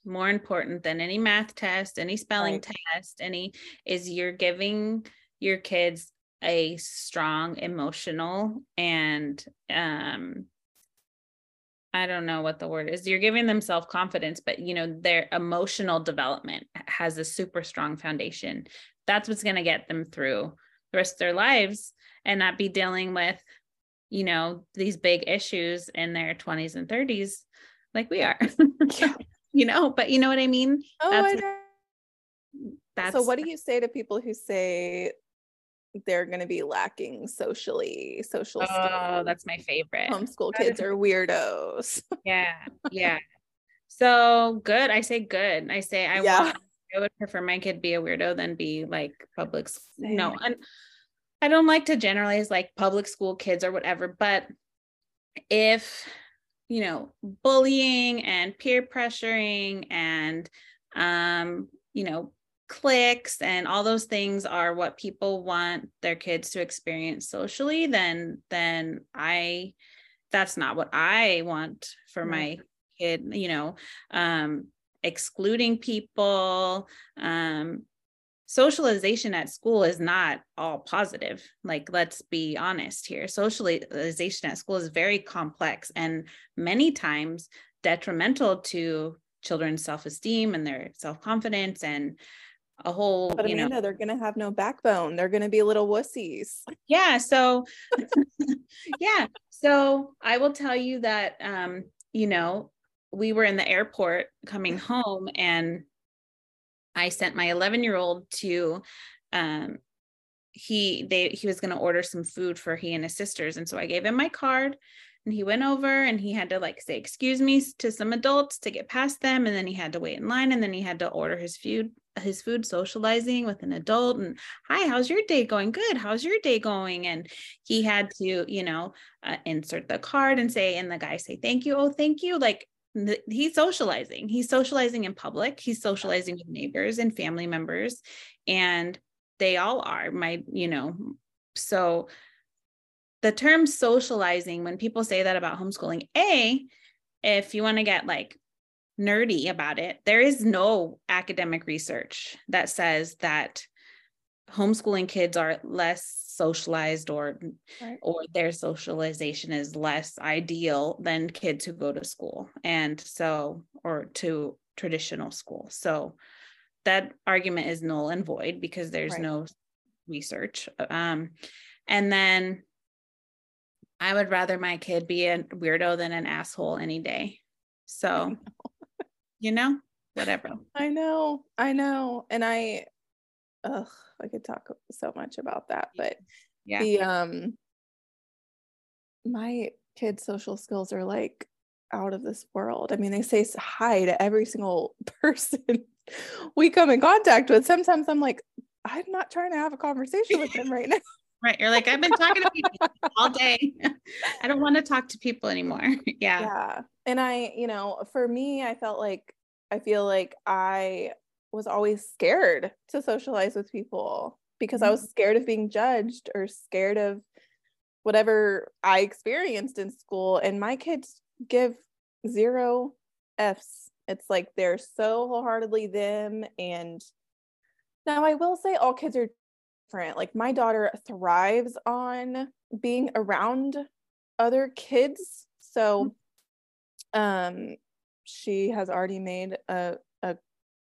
more important than any math test, any spelling right. test, any is you're giving your kids a strong emotional and um I don't know what the word is. You're giving them self confidence, but you know, their emotional development has a super strong foundation. That's what's going to get them through the rest of their lives and not be dealing with you know these big issues in their 20s and 30s like we are yeah. you know but you know what i mean
oh, that's, I know. that's so what do you say to people who say they're going to be lacking socially social
oh skills. that's my favorite
homeschool kids are weirdos
yeah yeah so good i say good i say i yeah. want I would prefer my kid be a weirdo than be like public. Same. No, and I don't like to generalize like public school kids or whatever, but if you know bullying and peer pressuring and um you know clicks and all those things are what people want their kids to experience socially then then i that's not what i want for my kid you know um excluding people um, socialization at school is not all positive like let's be honest here. Socialization at school is very complex and many times detrimental to children's self-esteem and their self-confidence and a whole
but Amanda, know, they're gonna have no backbone. They're gonna be little wussies.
Yeah so yeah. So i will tell you that um you know we were in the airport coming home and I sent my 11 year old to um he they he was going to order some food for he and his sisters and so I gave him my card and he went over and he had to like say excuse me to some adults to get past them and then he had to wait in line and then he had to order his food his food socializing with an adult and hi how's your day going? Good how's your day going? And he had to you know uh, insert the card and say and the guy say thank you oh thank you like he's socializing. He's socializing in public. He's socializing with neighbors and family members and they all are my you know so the term socializing when people say that about homeschooling a if you want to get like nerdy about it there is no academic research that says that homeschooling kids are less socialized or right. or their socialization is less ideal than kids who go to school and so or to traditional school so that argument is null and void because there's right. no research um and then i would rather my kid be a weirdo than an asshole any day so you know whatever
i know i know and i ugh, I could talk so much about that, but yeah, the um, my kids' social skills are like out of this world. I mean, they say hi to every single person we come in contact with. Sometimes I'm like, I'm not trying to have a conversation with them right now.
Right. You're like, I've been talking to people all day. I don't want to talk to people anymore. Yeah.
Yeah. And I, you know, for me, I felt like I feel like I was always scared to socialize with people because mm-hmm. I was scared of being judged or scared of whatever I experienced in school. And my kids give zero F's. It's like they're so wholeheartedly them. And now I will say all kids are different. Like my daughter thrives on being around other kids. So mm-hmm. um she has already made a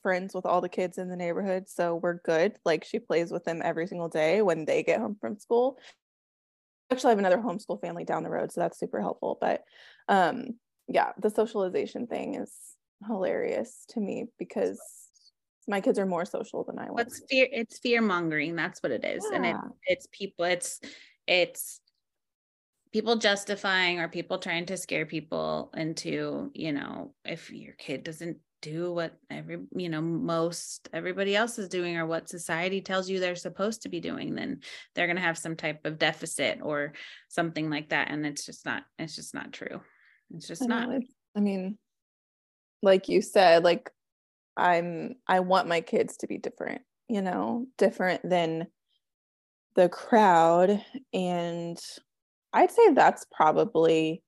friends with all the kids in the neighborhood, so we're good. Like she plays with them every single day when they get home from school. Actually, I have another homeschool family down the road, so that's super helpful. But um, yeah, the socialization thing is hilarious to me because my kids are more social than I was.
It's fear? It's fear mongering. That's what it is, yeah. and it, it's people. It's it's people justifying or people trying to scare people into you know if your kid doesn't do what every you know most everybody else is doing or what society tells you they're supposed to be doing then they're going to have some type of deficit or something like that and it's just not it's just not true. It's just I not.
i mean like you said like i'm i want my kids to be different you know different than the crowd and i'd say that's probably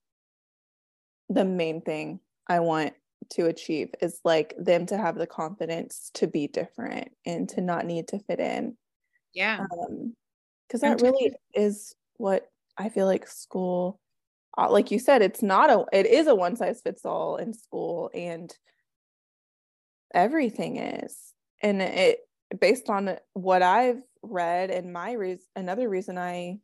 the main thing i want to achieve is like them to have the confidence to be different and to not need to fit in.
Yeah.
Um, because that really is what I feel like school, uh, like you said, it's not a, it is a one size fits all in school and everything is. And it, based on what I've read and my reason, another reason I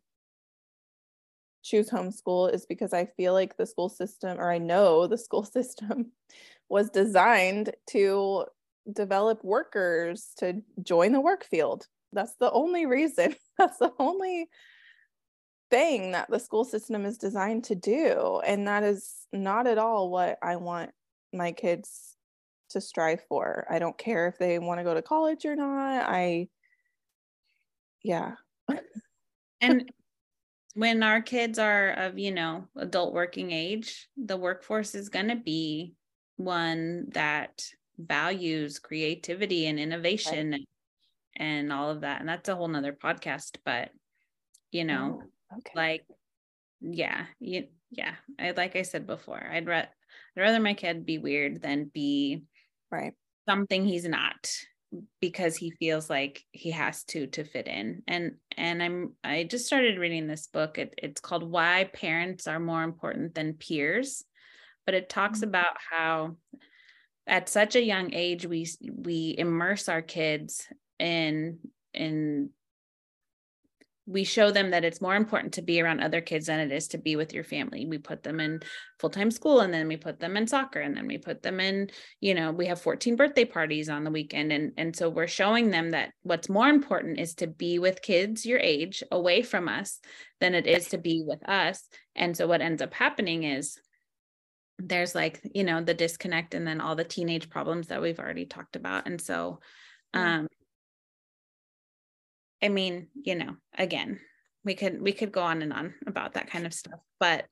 choose homeschool is because I feel like the school system, or I know the school system was designed to develop workers to join the work field. That's the only reason. That's the only thing that the school system is designed to do. And that is not at all what I want my kids to strive for. I don't care if they want to go to college or not. I, yeah.
and when our kids are of, you know, adult working age, the workforce is going to be one that values creativity and innovation and, and all of that. And that's a whole nother podcast, but you know, oh, okay. like, yeah, you, yeah. I, like I said before, I'd, ra- I'd rather my kid be weird than be
right
something he's not because he feels like he has to to fit in and and i'm i just started reading this book it, it's called why parents are more important than peers but it talks mm-hmm. about how at such a young age we we immerse our kids in in we show them that it's more important to be around other kids than it is to be with your family. We put them in full-time school and then we put them in soccer and then we put them in, you know, we have 14 birthday parties on the weekend and and so we're showing them that what's more important is to be with kids your age away from us than it is to be with us. And so what ends up happening is there's like you know the disconnect and then all the teenage problems that we've already talked about and so um i mean you know again we could we could go on and on about that kind of stuff but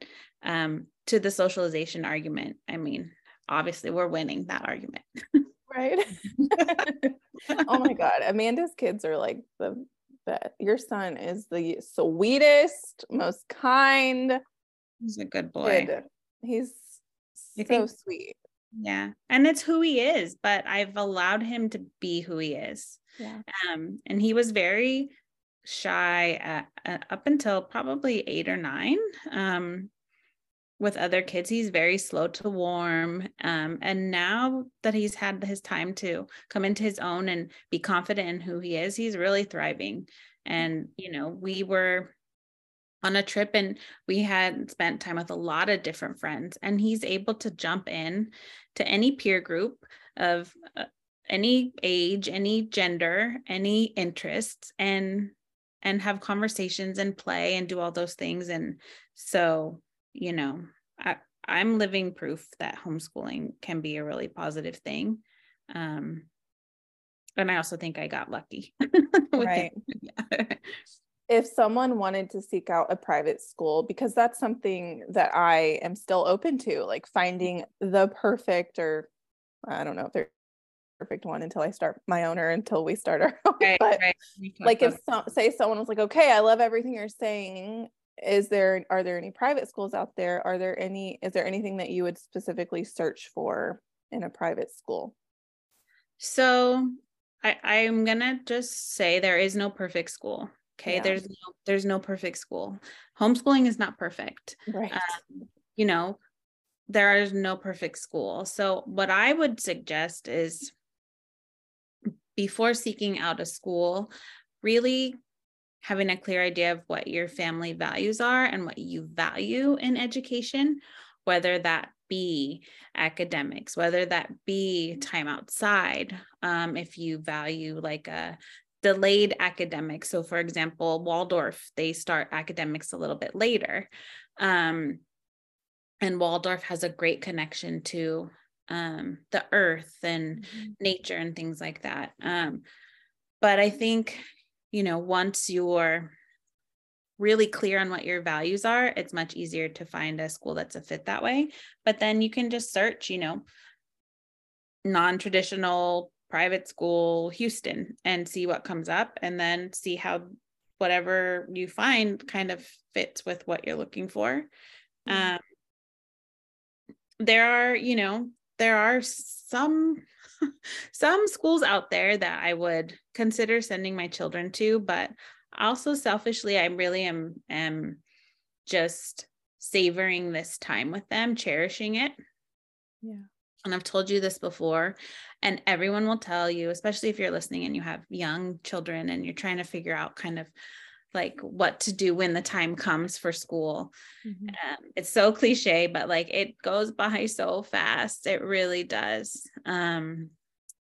um to the socialization argument i mean obviously we're winning that argument.
Right. Oh my god amanda's kids are like the best your son is the sweetest most kind
he's a good boy. kid.
he's so think, sweet.
Yeah. And it's who he is, but I've allowed him to be who he is.
Yeah.
Um, and he was very shy at, at, up until probably eight or nine. Um, with other kids, he's very slow to warm. Um, and now that he's had his time to come into his own and be confident in who he is, he's really thriving. And, you know, we were on a trip and we had spent time with a lot of different friends, and he's able to jump in to any peer group of uh, any age, any gender, any interests, and and have conversations and play and do all those things. And so, you know, I, I'm living proof that homeschooling can be a really positive thing. Um, and I also think I got lucky.
right. if someone wanted to seek out a private school, because that's something that I am still open to, like finding the perfect, or I don't know if they're perfect one until I start my own or until we start our own. Right, but right. like if some, say someone was like, okay, I love everything you're saying. Is there are there any private schools out there? Are there any is there anything that you would specifically search for in a private school?
So I, I'm gonna just say there is no perfect school. Okay. Yeah. There's no there's no perfect school. Homeschooling is not perfect.
Right. Um,
you know, there is no perfect school. So what I would suggest is before seeking out a school, really having a clear idea of what your family values are and what you value in education, whether that be academics, whether that be time outside, um, if you value like a delayed academics. So, for example, Waldorf, they start academics a little bit later. Um, and Waldorf has a great connection to um, the earth and mm-hmm. nature and things like that. Um, but I think, you know, once you're really clear on what your values are, it's much easier to find a school that's a fit that way. But then you can just search, you know, non traditional private school Houston and see what comes up and then see how whatever you find kind of fits with what you're looking for. Mm-hmm. Um, there are, you know, there are some some schools out there that I would consider sending my children to, but also selfishly, I really am am just savoring this time with them, cherishing it.
Yeah.
And I've told you this before, and everyone will tell you, especially if you're listening and you have young children and you're trying to figure out kind of like what to do when the time comes for school. Mm-hmm. Um, it's so cliche, but like it goes by so fast. It really does. Um,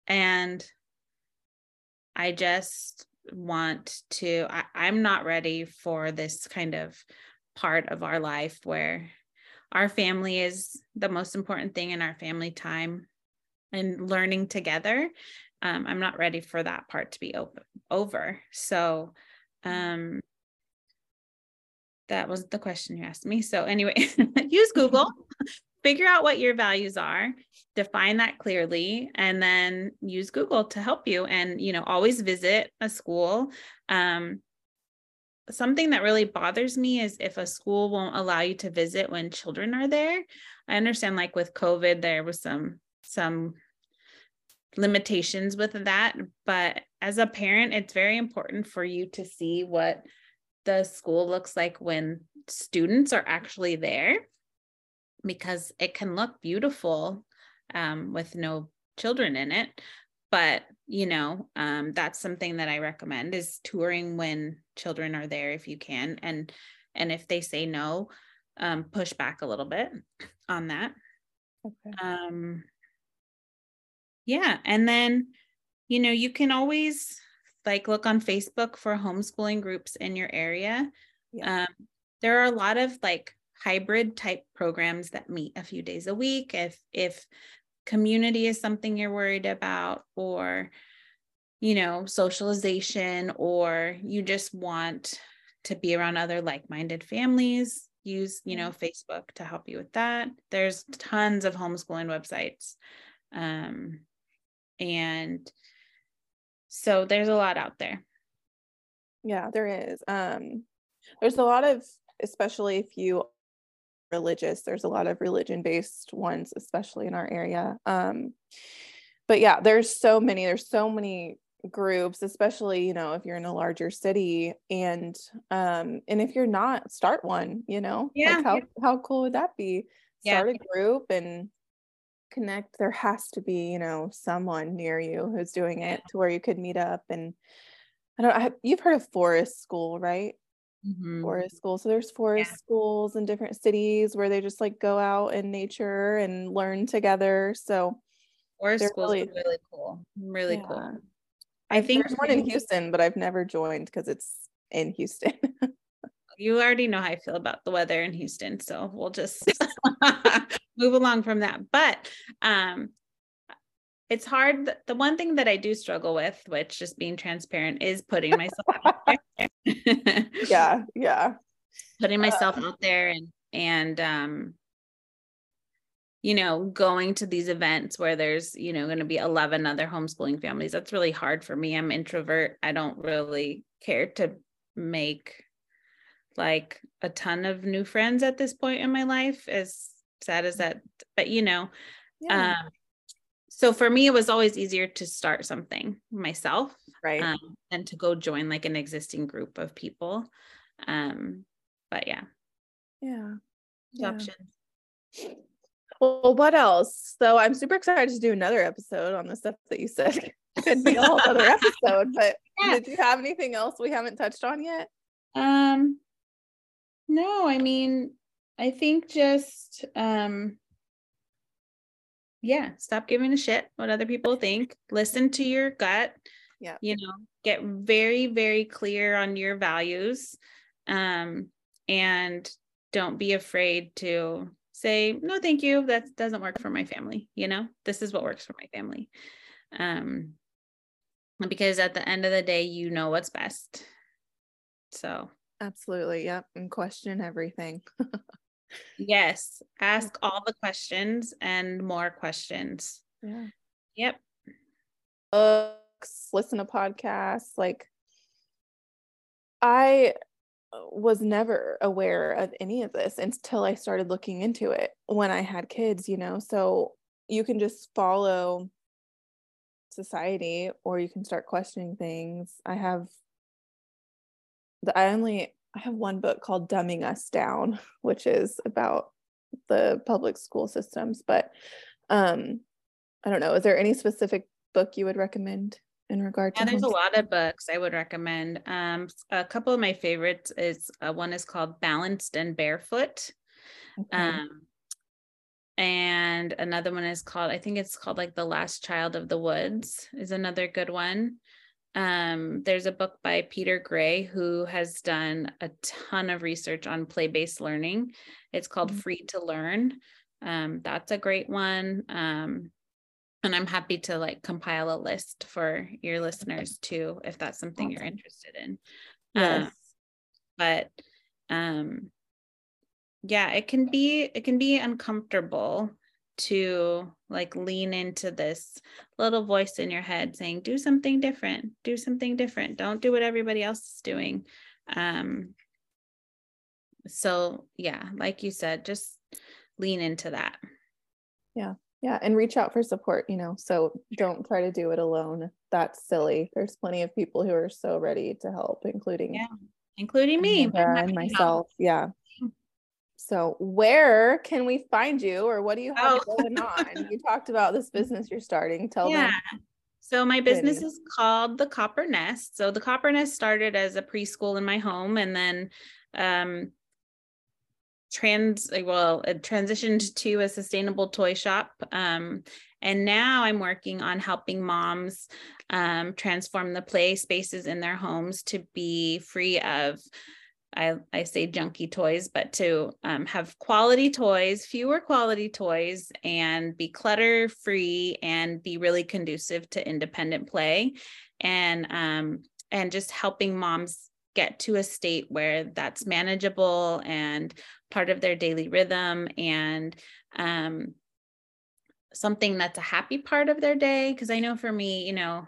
and I just want to, I, I'm not ready for this kind of part of our life where our family is the most important thing in our family time and learning together. Um, I'm not ready for that part to be open, over. So, um, that was the question you asked me. So, anyway, use Google, figure out what your values are, define that clearly, and then use Google to help you. And, you know, always visit a school. Um, something that really bothers me is if a school won't allow you to visit when children are there. I understand, like with COVID, there was some some limitations with that but as a parent it's very important for you to see what the school looks like when students are actually there because it can look beautiful um, with no children in it but you know um, that's something that i recommend is touring when children are there if you can and and if they say no um, push back a little bit on that okay. um yeah and then you know you can always like look on Facebook for homeschooling groups in your area. Yeah. Um, there are a lot of like hybrid type programs that meet a few days a week. If if community is something you're worried about, or you know, socialization, or you just want to be around other like-minded families, use you know Facebook to help you with that. There's tons of homeschooling websites. Um, and so there's a lot out there.
Yeah, there is. Um, there's a lot of, especially if you religious, there's a lot of religion based ones, especially in our area. Um, but yeah, there's so many, there's so many groups especially you know if you're in a larger city and um and if you're not start one you know?
Yeah
like how how cool would that be?
Yeah.
start a group and connect. There has to be you know someone near you who's doing it to where you could meet up and i don't I, you've heard of forest school right
Mhm.
forest school so there's forest schools in different cities where they just like go out in nature and learn together so
Forest schools
really-
are really cool. Really
Yeah.
cool. I think
there's one in Houston, but I've never joined because it's in Houston.
you already know how I feel about the weather in Houston, so we'll just move along from that. But um it's hard. The one thing that I do struggle with, which just being transparent, is putting myself out there.
Yeah, yeah,
putting myself out there and and um you know going to these events where there's you know going to be 11 other homeschooling families that's really hard for me. I'm introvert. I don't really care to make like a ton of new friends at this point in my life as sad as that but you know
yeah.
um so for me it was always easier to start something myself
right.
um, and to go join like an existing group of people um but yeah
yeah. Yeah.
options
Well, what else? So I'm super excited to do another episode on the stuff that you said. Could be a whole other episode, but
Yeah.
did you have anything else we haven't touched on yet?
Um, no, I mean, I think just um, yeah, stop giving a shit what other people think. Listen to your gut.
Yeah.
You know, get very, very clear on your values. Um, and don't be afraid to say, no, thank you. That doesn't work for my family. You know, this is what works for my family. Um, because at the end of the day, you know what's best. So
Absolutely. Yep. And question everything.
Yes, ask all the questions and more questions.
Yeah.
Yep.
Books, listen to podcasts. Like I was never aware of any of this until I started looking into it when I had kids, you know. So you can just follow society or you can start questioning things. I have the I only I have one book called Dumbing Us Down, which is about the public school systems, but um I don't know, is there any specific book you would recommend in regard to
Yeah, there's a lot of books I would recommend. Um, a couple of my favorites is uh, one is called Balanced and Barefoot.
Okay.
Um, and another one is called, I think it's called like The Last Child of the Woods is another good one. Um, there's a book by Peter Gray who has done a ton of research on play-based learning. It's called
Mhm.
Free to Learn. Um, that's a great one. Um, and I'm happy to like compile a list for your listeners too, if that's something you're interested in.
yes.
Um, but um yeah it can be it can be uncomfortable to like lean into this little voice in your head saying do something different do something different. Don't do what everybody else is doing. Um so yeah like you said just lean into that.
Yeah, and reach out for support, you know. So don't try to do it alone. That's silly. There's plenty of people who are so ready to help, including
Yeah, including me I'm
Amanda
happy
and
to help.
myself. Yeah. So where can we find you or what do you have
Oh.
going on? You talked about this business you're starting. Tell them.
yeah.
them.
So my business is called the Copper Nest. So the Copper Nest started as a preschool in my home and then um trans well it transitioned to a sustainable toy shop um and now i'm working on helping moms um transform the play spaces in their homes to be free of I, I say junky toys, but to um, have quality toys, fewer quality toys, and be clutter free and be really conducive to independent play, and um, and just helping moms get to a state where that's manageable and part of their daily rhythm and um, something that's a happy part of their day. Because I know for me, you know,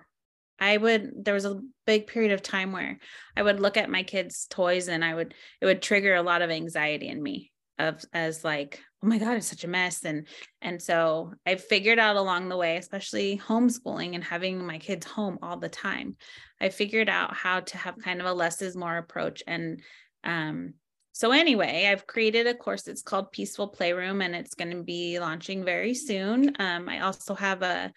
I would there was a big period of time where I would look at my kids' toys and I would it would trigger a lot of anxiety in me of as like oh my god it's such a mess. And and so i figured out along the way especially homeschooling and having my kids home all the time i figured out how to have kind of a less is more approach. And um so anyway i've created a course. It's called peaceful playroom and it's going to be launching very soon. Um, i also have a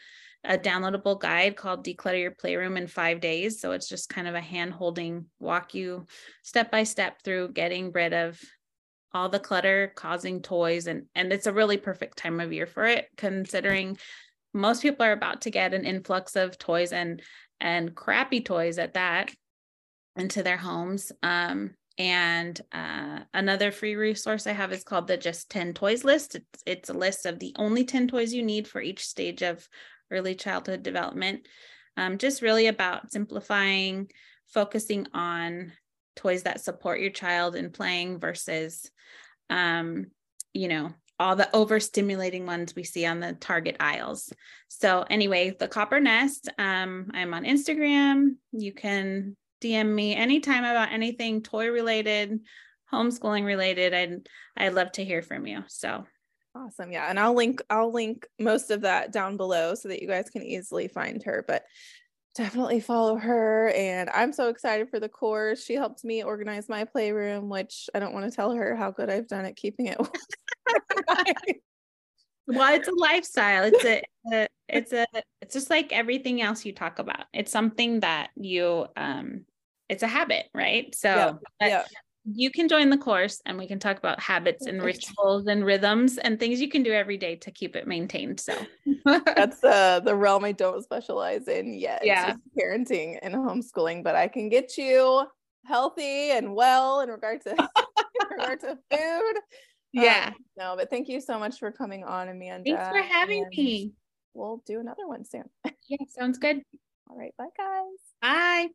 a downloadable guide called Declutter Your Playroom in Five Days. So it's just kind of a hand holding, walk you step by step through getting rid of all the clutter causing toys and and it's a really perfect time of year for it considering most people are about to get an influx of toys and and crappy toys at that into their homes. Um, and uh, another free resource i have is called the just 10 toys list. It's, it's a list of the only 10 toys you need for each stage of early childhood development. Um, just really about simplifying focusing on toys that support your child in playing versus um, you know all the overstimulating ones we see on the target aisles. So anyway the copper nest um, i'm on instagram. You can dm me anytime about anything toy related homeschooling related. I'd i'd love to hear from you. So.
Awesome. Yeah. And i'll link i'll link most of that down below so that you guys can easily find her. But definitely follow her. And I'm so excited for the course. She helped me organize my playroom, which I don't want to tell her how good I've done at keeping it.
well, it's a lifestyle. It's a, a, it's a, it's just like everything else you talk about. It's something that you, um, it's a habit, right? So, yeah, yeah you can join the course and we can talk about habits and rituals and rhythms and things you can do every day to keep it maintained. So
that's uh, the realm I don't specialize in yet. Yeah. Parenting and homeschooling, but I can get you healthy and well in regard to in regard to food.
Yeah. Um,
no, but thank you so much for coming on, Amanda.
Thanks for having me.
We'll do another one soon.
yeah, sounds good.
All right. Bye guys.
Bye.